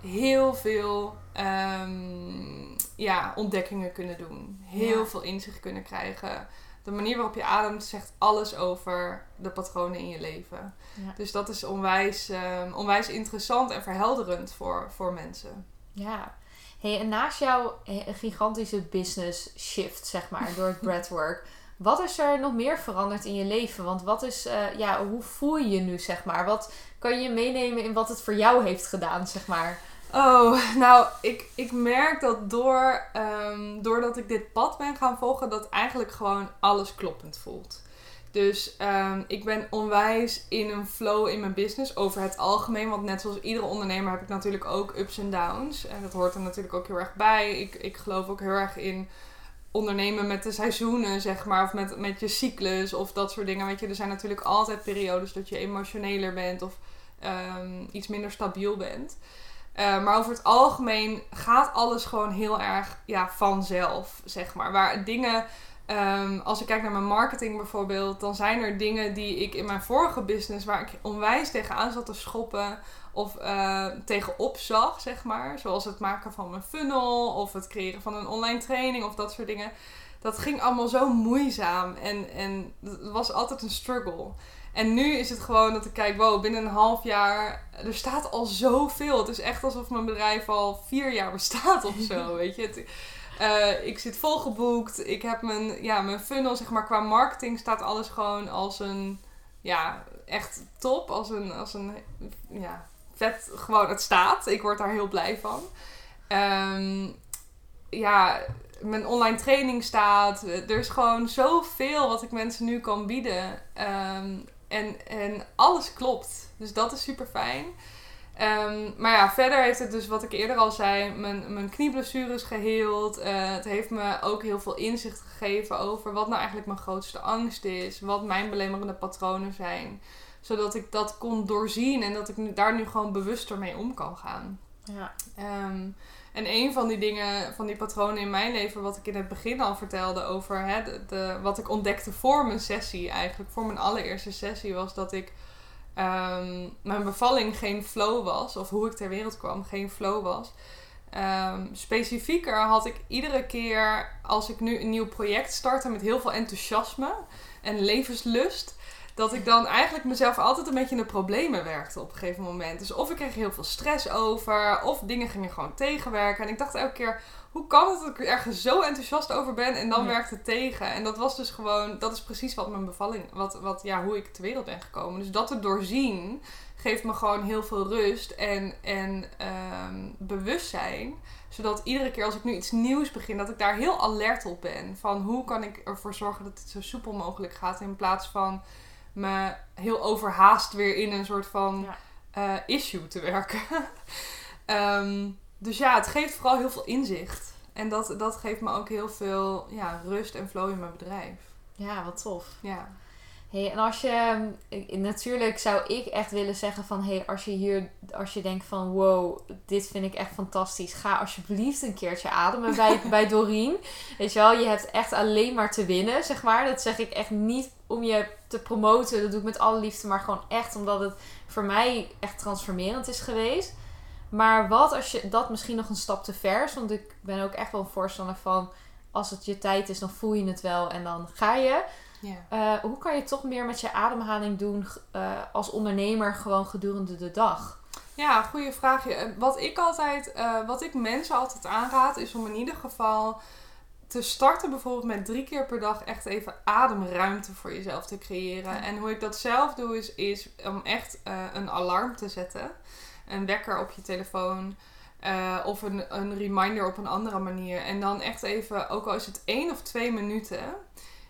heel veel um, ja, ontdekkingen kunnen doen. Heel ja. veel inzicht kunnen krijgen de manier waarop je ademt zegt alles over de patronen in je leven. Ja. Dus dat is onwijs, um, onwijs interessant en verhelderend voor, voor mensen. Ja. Hey, en naast jouw gigantische business shift, zeg maar, door het [LAUGHS] breathwork, wat is er nog meer veranderd in je leven? Want wat is, uh, ja, hoe voel je je nu, zeg maar? Wat kan je meenemen in wat het voor jou heeft gedaan, zeg maar? Oh, nou, ik, ik merk dat door, um, doordat ik dit pad ben gaan volgen, dat eigenlijk gewoon alles kloppend voelt. Dus um, ik ben onwijs in een flow in mijn business over het algemeen. Want net zoals iedere ondernemer heb ik natuurlijk ook ups en downs. En dat hoort er natuurlijk ook heel erg bij. Ik, ik geloof ook heel erg in ondernemen met de seizoenen, zeg maar. Of met, met je cyclus of dat soort dingen. Weet je, er zijn natuurlijk altijd periodes dat je emotioneler bent of um, iets minder stabiel bent. Uh, maar over het algemeen gaat alles gewoon heel erg ja, vanzelf, zeg maar. Waar dingen, um, als ik kijk naar mijn marketing bijvoorbeeld, dan zijn er dingen die ik in mijn vorige business, waar ik onwijs tegenaan zat te schoppen of uh, tegenop zag, zeg maar. Zoals het maken van mijn funnel of het creëren van een online training of dat soort dingen. Dat ging allemaal zo moeizaam en, en het was altijd een struggle. En nu is het gewoon dat ik kijk, wow, binnen een half jaar, er staat al zoveel. Het is echt alsof mijn bedrijf al vier jaar bestaat of zo, [LAUGHS] weet je. Het, uh, ik zit volgeboekt, ik heb mijn, ja, mijn funnel, zeg maar, qua marketing staat alles gewoon als een, ja, echt top. Als een, als een, ja, vet, gewoon, het staat. Ik word daar heel blij van. Um, ja, mijn online training staat. Er is gewoon zoveel wat ik mensen nu kan bieden. Um, en, en alles klopt. Dus dat is super fijn. Um, maar ja, verder heeft het dus, wat ik eerder al zei, mijn, mijn knieblessure is geheeld. Uh, het heeft me ook heel veel inzicht gegeven over wat nou eigenlijk mijn grootste angst is. Wat mijn belemmerende patronen zijn. Zodat ik dat kon doorzien en dat ik nu, daar nu gewoon bewuster mee om kan gaan. Ja. Um, en een van die dingen, van die patronen in mijn leven, wat ik in het begin al vertelde over hè, de, de, wat ik ontdekte voor mijn sessie, eigenlijk voor mijn allereerste sessie, was dat ik um, mijn bevalling geen flow was, of hoe ik ter wereld kwam geen flow was. Um, specifieker had ik iedere keer als ik nu een nieuw project startte met heel veel enthousiasme en levenslust, dat ik dan eigenlijk mezelf altijd een beetje in de problemen werkte op een gegeven moment. Dus of ik kreeg heel veel stress over, of dingen gingen gewoon tegenwerken. En ik dacht elke keer, hoe kan het dat ik ergens zo enthousiast over ben en dan Ja. werkt het tegen? En dat was dus gewoon, dat is precies wat mijn bevalling, wat, wat, ja, hoe ik ter wereld ben gekomen. Dus dat te doorzien geeft me gewoon heel veel rust en, en ehm, bewustzijn. Zodat iedere keer als ik nu iets nieuws begin, dat ik daar heel alert op ben. Van hoe kan ik ervoor zorgen dat het zo soepel mogelijk gaat. In plaats van me heel overhaast weer in een soort van Ja. eh, issue te werken. [LAUGHS] Ehm, dus ja, het geeft vooral heel veel inzicht. En dat, dat geeft me ook heel veel ja, rust en flow in mijn bedrijf. Ja, wat tof. Ja. Hey, en als je, eh, natuurlijk zou ik echt willen zeggen van, hey, als je hier, als je denkt van, wow, dit vind ik echt fantastisch, ga alsjeblieft een keertje ademen bij, [LAUGHS] bij Doreen. Weet je wel, je hebt echt alleen maar te winnen, zeg maar. Dat zeg ik echt niet om je te promoten, dat doe ik met alle liefde, maar gewoon echt omdat het voor mij echt transformerend is geweest. Maar wat als je dat misschien nog een stap te ver is, want ik ben ook echt wel een voorstander van, als het je tijd is, dan voel je het wel en dan ga je. ja. Eh, hoe kan je toch meer met je ademhaling doen eh, als ondernemer gewoon gedurende de dag? Ja, goede vraag. Eh, Wat ik altijd, wat ik mensen altijd aanraad, is om in ieder geval te starten bijvoorbeeld met drie keer per dag echt even ademruimte voor jezelf te creëren. Ja. En hoe ik dat zelf doe, is, is om echt een alarm te zetten. Een wekker op je telefoon. eh, of een, een reminder op een andere manier. En dan echt even, ook al is het één of twee minuten,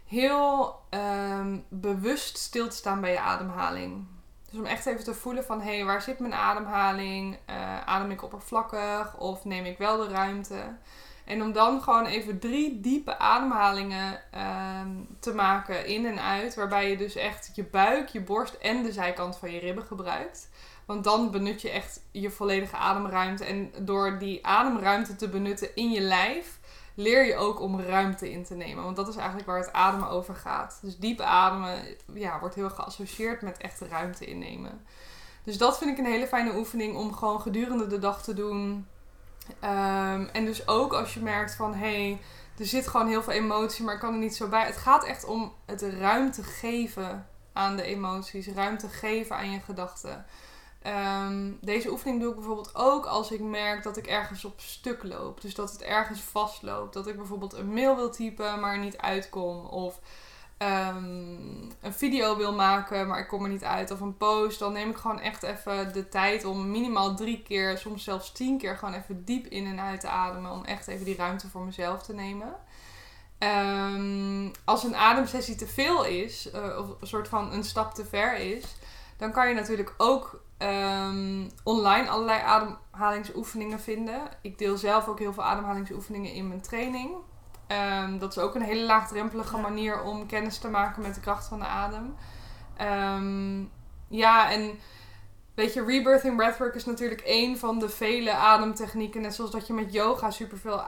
heel ehm, bewust stil te staan bij je ademhaling. Dus om echt even te voelen van, hé, hey, waar zit mijn ademhaling? Eh, adem ik oppervlakkig of neem ik wel de ruimte? En om dan gewoon even drie diepe ademhalingen ehm, te maken in en uit. Waarbij je dus echt je buik, je borst en de zijkant van je ribben gebruikt. Want dan benut je echt je volledige ademruimte. En door die ademruimte te benutten in je lijf, leer je ook om ruimte in te nemen. Want dat is eigenlijk waar het ademen over gaat. Dus diep ademen ja, wordt heel geassocieerd met echt ruimte innemen. Dus dat vind ik een hele fijne oefening om gewoon gedurende de dag te doen. Ehm, en dus ook als je merkt van hé, hey, er zit gewoon heel veel emotie, maar ik kan er niet zo bij. Het gaat echt om het ruimte geven aan de emoties, ruimte geven aan je gedachten. Ehm, deze oefening doe ik bijvoorbeeld ook als ik merk dat ik ergens op stuk loop. Dus dat het ergens vastloopt. Dat ik bijvoorbeeld een mail wil typen, maar niet uitkom. Of ehm, een video wil maken, maar ik kom er niet uit. Of een post. Dan neem ik gewoon echt even de tijd om minimaal drie keer, soms zelfs tien keer, gewoon even diep in en uit te ademen. Om echt even die ruimte voor mezelf te nemen. Ehm, als een ademsessie te veel is, eh, of een soort van een stap te ver is, dan kan je natuurlijk ook ehm, online allerlei ademhalingsoefeningen vinden. Ik deel zelf ook heel veel ademhalingsoefeningen in mijn training. Ehm, dat is ook een hele laagdrempelige Ja. manier om kennis te maken met de kracht van de adem. Ehm, ja, en weet je, rebirthing breathwork is natuurlijk één van de vele ademtechnieken. Net zoals dat je met yoga superveel,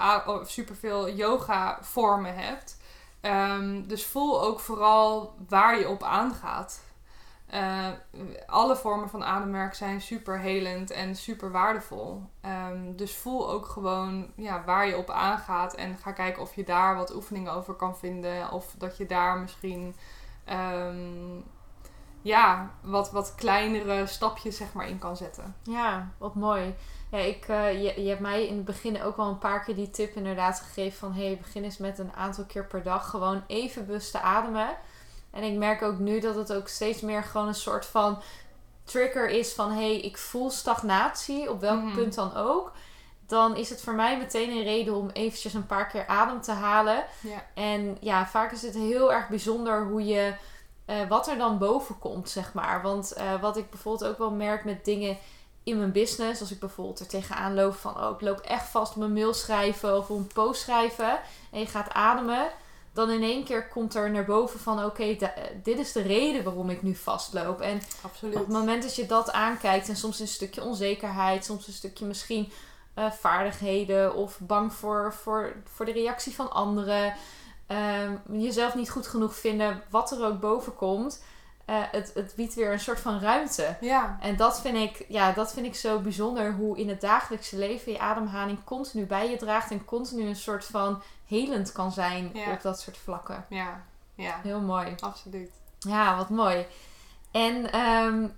superveel yoga vormen hebt. Dus voel ook vooral waar je op aangaat. Eh, alle vormen van ademwerk zijn super helend en super waardevol. Ehm, dus voel ook gewoon ja, waar je op aangaat. En ga kijken of je daar wat oefeningen over kan vinden. Of dat je daar misschien ehm, ja, wat, wat kleinere stapjes zeg maar, in kan zetten. Ja, wat mooi. Ja, ik, eh, je, je hebt mij in het begin ook wel een paar keer die tip inderdaad gegeven van... hey, begin eens met een aantal keer per dag gewoon even bewust te ademen. En ik merk ook nu dat het ook steeds meer gewoon een soort van trigger is van... hey, ik voel stagnatie, op welk Mhm. punt dan ook. Dan is het voor mij meteen een reden om eventjes een paar keer adem te halen. Ja. En ja, vaak is het heel erg bijzonder hoe je, eh, wat er dan boven komt, zeg maar. Want eh, wat ik bijvoorbeeld ook wel merk met dingen in mijn business, als ik bijvoorbeeld er tegenaan loop van, oh, ik loop echt vast op mijn mail schrijven of op een post schrijven en je gaat ademen, dan in één keer komt er naar boven van, oké, dit is de reden waarom ik nu vastloop. En Absoluut. op het moment dat je dat aankijkt en soms een stukje onzekerheid, soms een stukje misschien eh, vaardigheden of bang voor, voor, voor de reactie van anderen, ehm, jezelf niet goed genoeg vinden, wat er ook boven komt, eh, het, het biedt weer een soort van ruimte. Ja, En dat vind, ik, ja, dat vind ik zo bijzonder, hoe in het dagelijkse leven je ademhaling continu bij je draagt en continu een soort van helend kan zijn Ja. op dat soort vlakken. ja, ja, Heel mooi. absoluut. Ja, wat mooi. En ehm,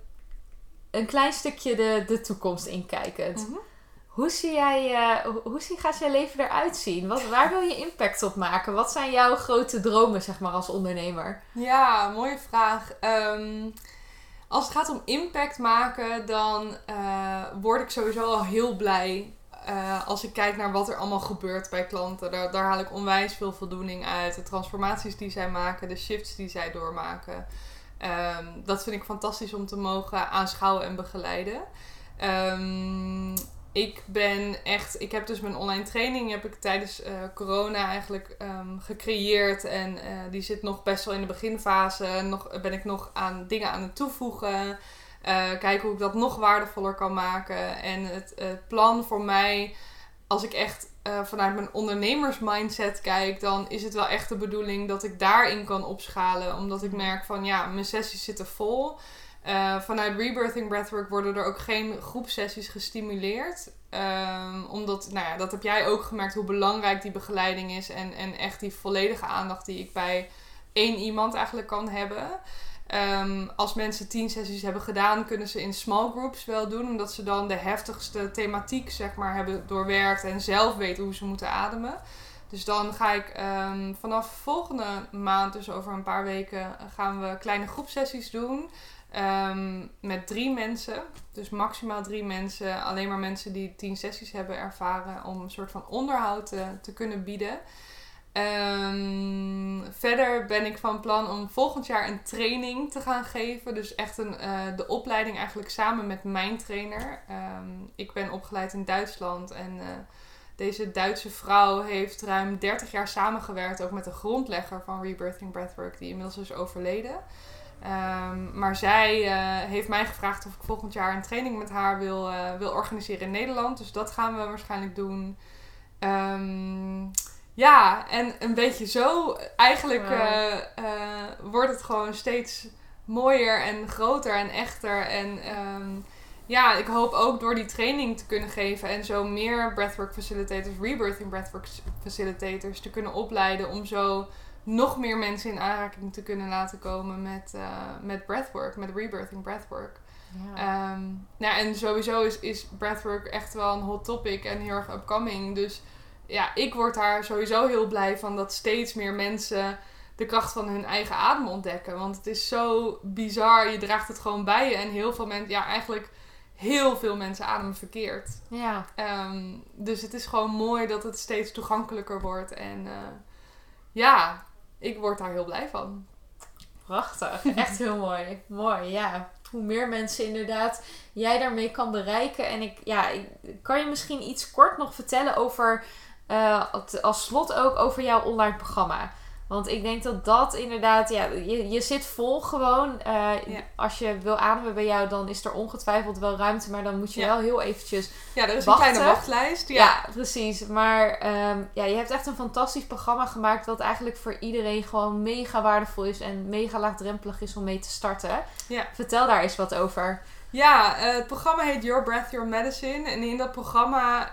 een klein stukje de, de toekomst inkijkend. Mhm. Hoe, zie jij, uh, hoe zie, gaat jouw leven eruit zien? Wat, waar wil je impact op maken? Wat zijn jouw grote dromen, zeg maar, als ondernemer? Ja, mooie vraag. Ehm, als het gaat om impact maken, dan uh, word ik sowieso al heel blij uh, als ik kijk naar wat er allemaal gebeurt bij klanten. Daar, daar haal ik onwijs veel voldoening uit. De transformaties die zij maken, de shifts die zij doormaken. Um, dat vind ik fantastisch om te mogen aanschouwen en begeleiden. Um, ik ben echt, ik heb dus mijn online training heb ik tijdens uh, corona eigenlijk um, gecreëerd. En uh, die zit nog best wel in de beginfase. Nog, ben ik nog aan dingen aan het toevoegen. Uh, kijken hoe ik dat nog waardevoller kan maken. En het, het plan voor mij, als ik echt vanuit mijn ondernemersmindset kijk, dan is het wel echt de bedoeling dat ik daarin kan opschalen. Omdat ik merk van ja, mijn sessies zitten vol. Uh, vanuit Rebirthing Breathwork worden er ook geen groepsessies gestimuleerd. Um, omdat, nou ja, dat heb jij ook gemerkt hoe belangrijk die begeleiding is. En, en echt die volledige aandacht die ik bij één iemand eigenlijk kan hebben. Um, als mensen tien sessies hebben gedaan, kunnen ze in small groups wel doen. Omdat ze dan de heftigste thematiek zeg maar, hebben doorwerkt en zelf weten hoe ze moeten ademen. Dus dan ga ik um, vanaf volgende maand, dus over een paar weken, gaan we kleine groepsessies doen. Um, met drie mensen, dus maximaal drie mensen, alleen maar mensen die tien sessies hebben ervaren om een soort van onderhoud te kunnen bieden. Um, verder ben ik van plan om volgend jaar een training te gaan geven. Dus echt een, uh, de opleiding eigenlijk samen met mijn trainer. Um, ik ben opgeleid in Duitsland en uh, deze Duitse vrouw heeft ruim 30 jaar samengewerkt ook met de grondlegger van Rebirthing Breathwork, die inmiddels is overleden. Um, maar zij uh, heeft mij gevraagd of ik volgend jaar een training met haar wil, wil organiseren in Nederland. Dus dat gaan we waarschijnlijk doen. Um, ja, en een beetje zo. Eigenlijk wow. uh, wordt het gewoon steeds mooier en groter en echter. En um, ja, ik hoop ook door die training te kunnen geven en zo meer breathwork facilitators, rebirthing breathwork facilitators te kunnen opleiden om zo nog meer mensen in aanraking te kunnen laten komen met, uh, met breathwork, met rebirthing breathwork. Ja. Um, nou, en sowieso is, is breathwork echt wel een hot topic en heel erg upcoming. Dus ja, ik word daar sowieso heel blij van dat steeds meer mensen de kracht van hun eigen adem ontdekken. Want het is zo bizar. Je draagt het gewoon bij je. En heel veel mensen, ja, eigenlijk heel veel mensen ademen verkeerd. Ja. Um, dus het is gewoon mooi dat het steeds toegankelijker wordt. En uh, ja, ik word daar heel blij van. Prachtig. Echt heel [LAUGHS] mooi. Mooi, ja. Hoe meer mensen inderdaad jij daarmee kan bereiken. En ik, ja, ik, kan je misschien iets kort nog vertellen over, uh, als slot ook over jouw online programma? Want ik denk dat dat inderdaad, ja, je, je zit vol gewoon. Uh, ja. Als je wil ademen bij jou, dan is er ongetwijfeld wel ruimte. Maar dan moet je ja. wel heel eventjes Ja, er is wachten. een kleine wachtlijst. Ja, ja precies. Maar um, ja, je hebt echt een fantastisch programma gemaakt. Wat eigenlijk voor iedereen gewoon mega waardevol is. En mega laagdrempelig is om mee te starten. Ja. Vertel daar eens wat over. Ja, uh, het programma heet Your Breath, Your Medicine. En in dat programma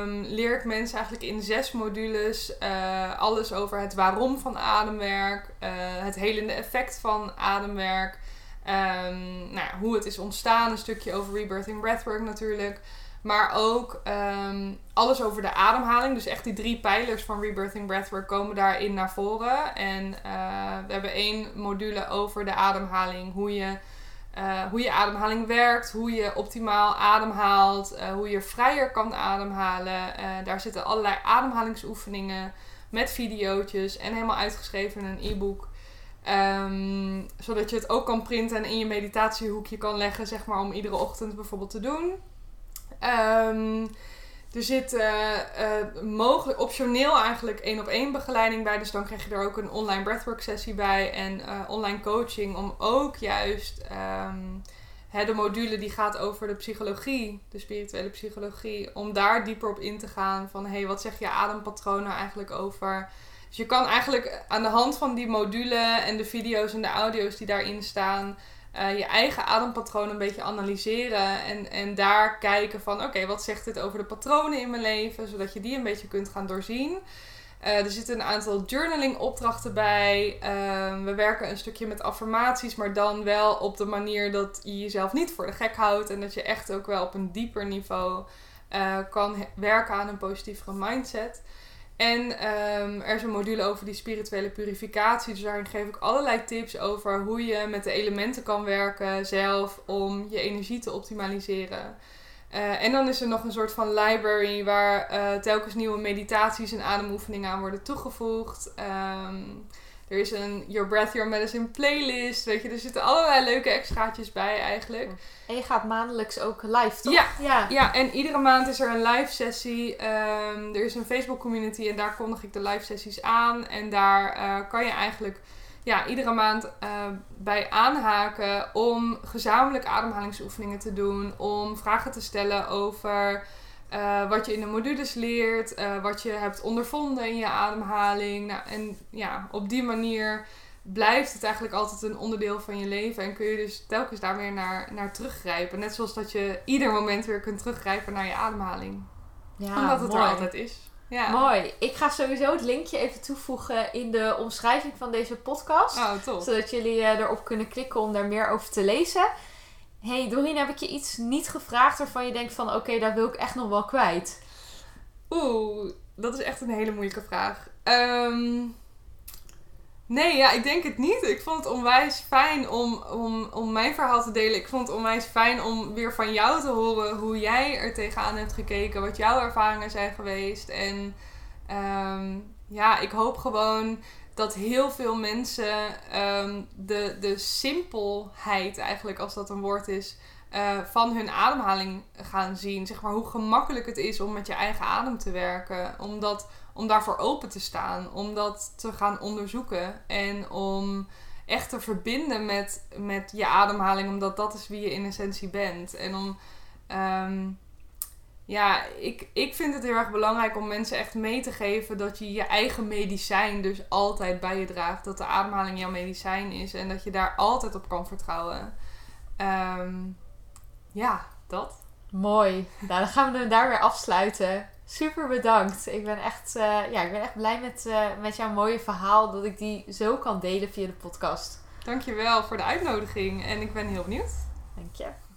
um, leer ik mensen eigenlijk in zes modules uh, alles over het waarom van ademwerk, uh, het helende effect van ademwerk, um, nou hoe het is ontstaan, een stukje over rebirthing breathwork natuurlijk. Maar ook um, alles over de ademhaling. Dus echt die drie pijlers van Rebirthing Breathwork komen daarin naar voren. En we hebben één module over de ademhaling. Hoe je uh, hoe je ademhaling werkt, hoe je optimaal ademhaalt, uh, hoe je vrijer kan ademhalen. Uh, daar zitten allerlei ademhalingsoefeningen met video's en helemaal uitgeschreven in een e-book. Um, zodat je het ook kan printen en in je meditatiehoekje kan leggen, zeg maar, om iedere ochtend bijvoorbeeld te doen. Um, er zit uh, uh, mogelijk, optioneel eigenlijk één op één begeleiding bij. Dus dan krijg je er ook een online breathwork sessie bij. En uh, online coaching om ook juist um, hè, de module die gaat over de psychologie, de spirituele psychologie. Om daar dieper op in te gaan van hé, hey, wat zeg je adempatroon nou eigenlijk over? Dus je kan eigenlijk aan de hand van die module en de video's en de audio's die daarin staan uh, je eigen adempatroon een beetje analyseren. En, en daar kijken van oké, wat zegt dit over de patronen in mijn leven? Zodat je die een beetje kunt gaan doorzien. Uh, er zitten een aantal journaling opdrachten bij. Uh, we werken een stukje met affirmaties, maar dan wel op de manier dat je jezelf niet voor de gek houdt. En dat je echt ook wel op een dieper niveau eh, kan werken aan een positievere mindset. En ehm, er is een module over die spirituele purificatie. Dus daarin geef ik allerlei tips over hoe je met de elementen kan werken zelf om je energie te optimaliseren. Eh, en dan is er nog een soort van library waar eh, telkens nieuwe meditaties en ademoefeningen aan worden toegevoegd. Ehm, er is een Your Breath, Your Medicine playlist. Weet je, er zitten allerlei leuke extraatjes bij eigenlijk. En je gaat maandelijks ook live, toch? Ja. ja. Ja, en iedere maand is er een live sessie. Ehm, er is een Facebook community en daar kondig ik de live sessies aan. En daar eh, kan je eigenlijk ja, iedere maand eh, bij aanhaken om gezamenlijk ademhalingsoefeningen te doen. Om vragen te stellen over eh, wat je in de modules leert, eh, wat je hebt ondervonden in je ademhaling. Nou, en ja, op die manier blijft het eigenlijk altijd een onderdeel van je leven. En kun je dus telkens daar weer naar, naar teruggrijpen. Net zoals dat je ieder moment weer kunt teruggrijpen naar je ademhaling. Ja, Omdat het mooi. er altijd is. Ja. Mooi. Ik ga sowieso het linkje even toevoegen in de omschrijving van deze podcast. Oh, top. Zodat jullie eh, erop kunnen klikken om daar meer over te lezen. Hey Doreen, heb ik je iets niet gevraagd waarvan je denkt van oké, daar wil ik echt nog wel kwijt? Oeh, dat is echt een hele moeilijke vraag. Ehm, nee, ja, ik denk het niet. Ik vond het onwijs fijn om, om, om mijn verhaal te delen. Ik vond het onwijs fijn om weer van jou te horen hoe jij er tegenaan hebt gekeken. Wat jouw ervaringen zijn geweest. En ehm, ja, ik hoop gewoon dat heel veel mensen ehm, de, de simpelheid eigenlijk, als dat een woord is, eh, van hun ademhaling gaan zien. Zeg maar hoe gemakkelijk het is om met je eigen adem te werken. Om, dat, om daarvoor open te staan. Om dat te gaan onderzoeken. En om echt te verbinden met, met je ademhaling. Omdat dat is wie je in essentie bent. En om... ehm, ja, ik, ik vind het heel erg belangrijk om mensen echt mee te geven dat je je eigen medicijn dus altijd bij je draagt. Dat de ademhaling jouw medicijn is en dat je daar altijd op kan vertrouwen. Ehm, ja, dat. Mooi. Nou, dan gaan we hem daar weer afsluiten. Super bedankt. Ik ben echt, eh, ja, ik ben echt blij met, eh, met jouw mooie verhaal. Dat ik die zo kan delen via de podcast. Dankjewel voor de uitnodiging en ik ben heel benieuwd. Dank je.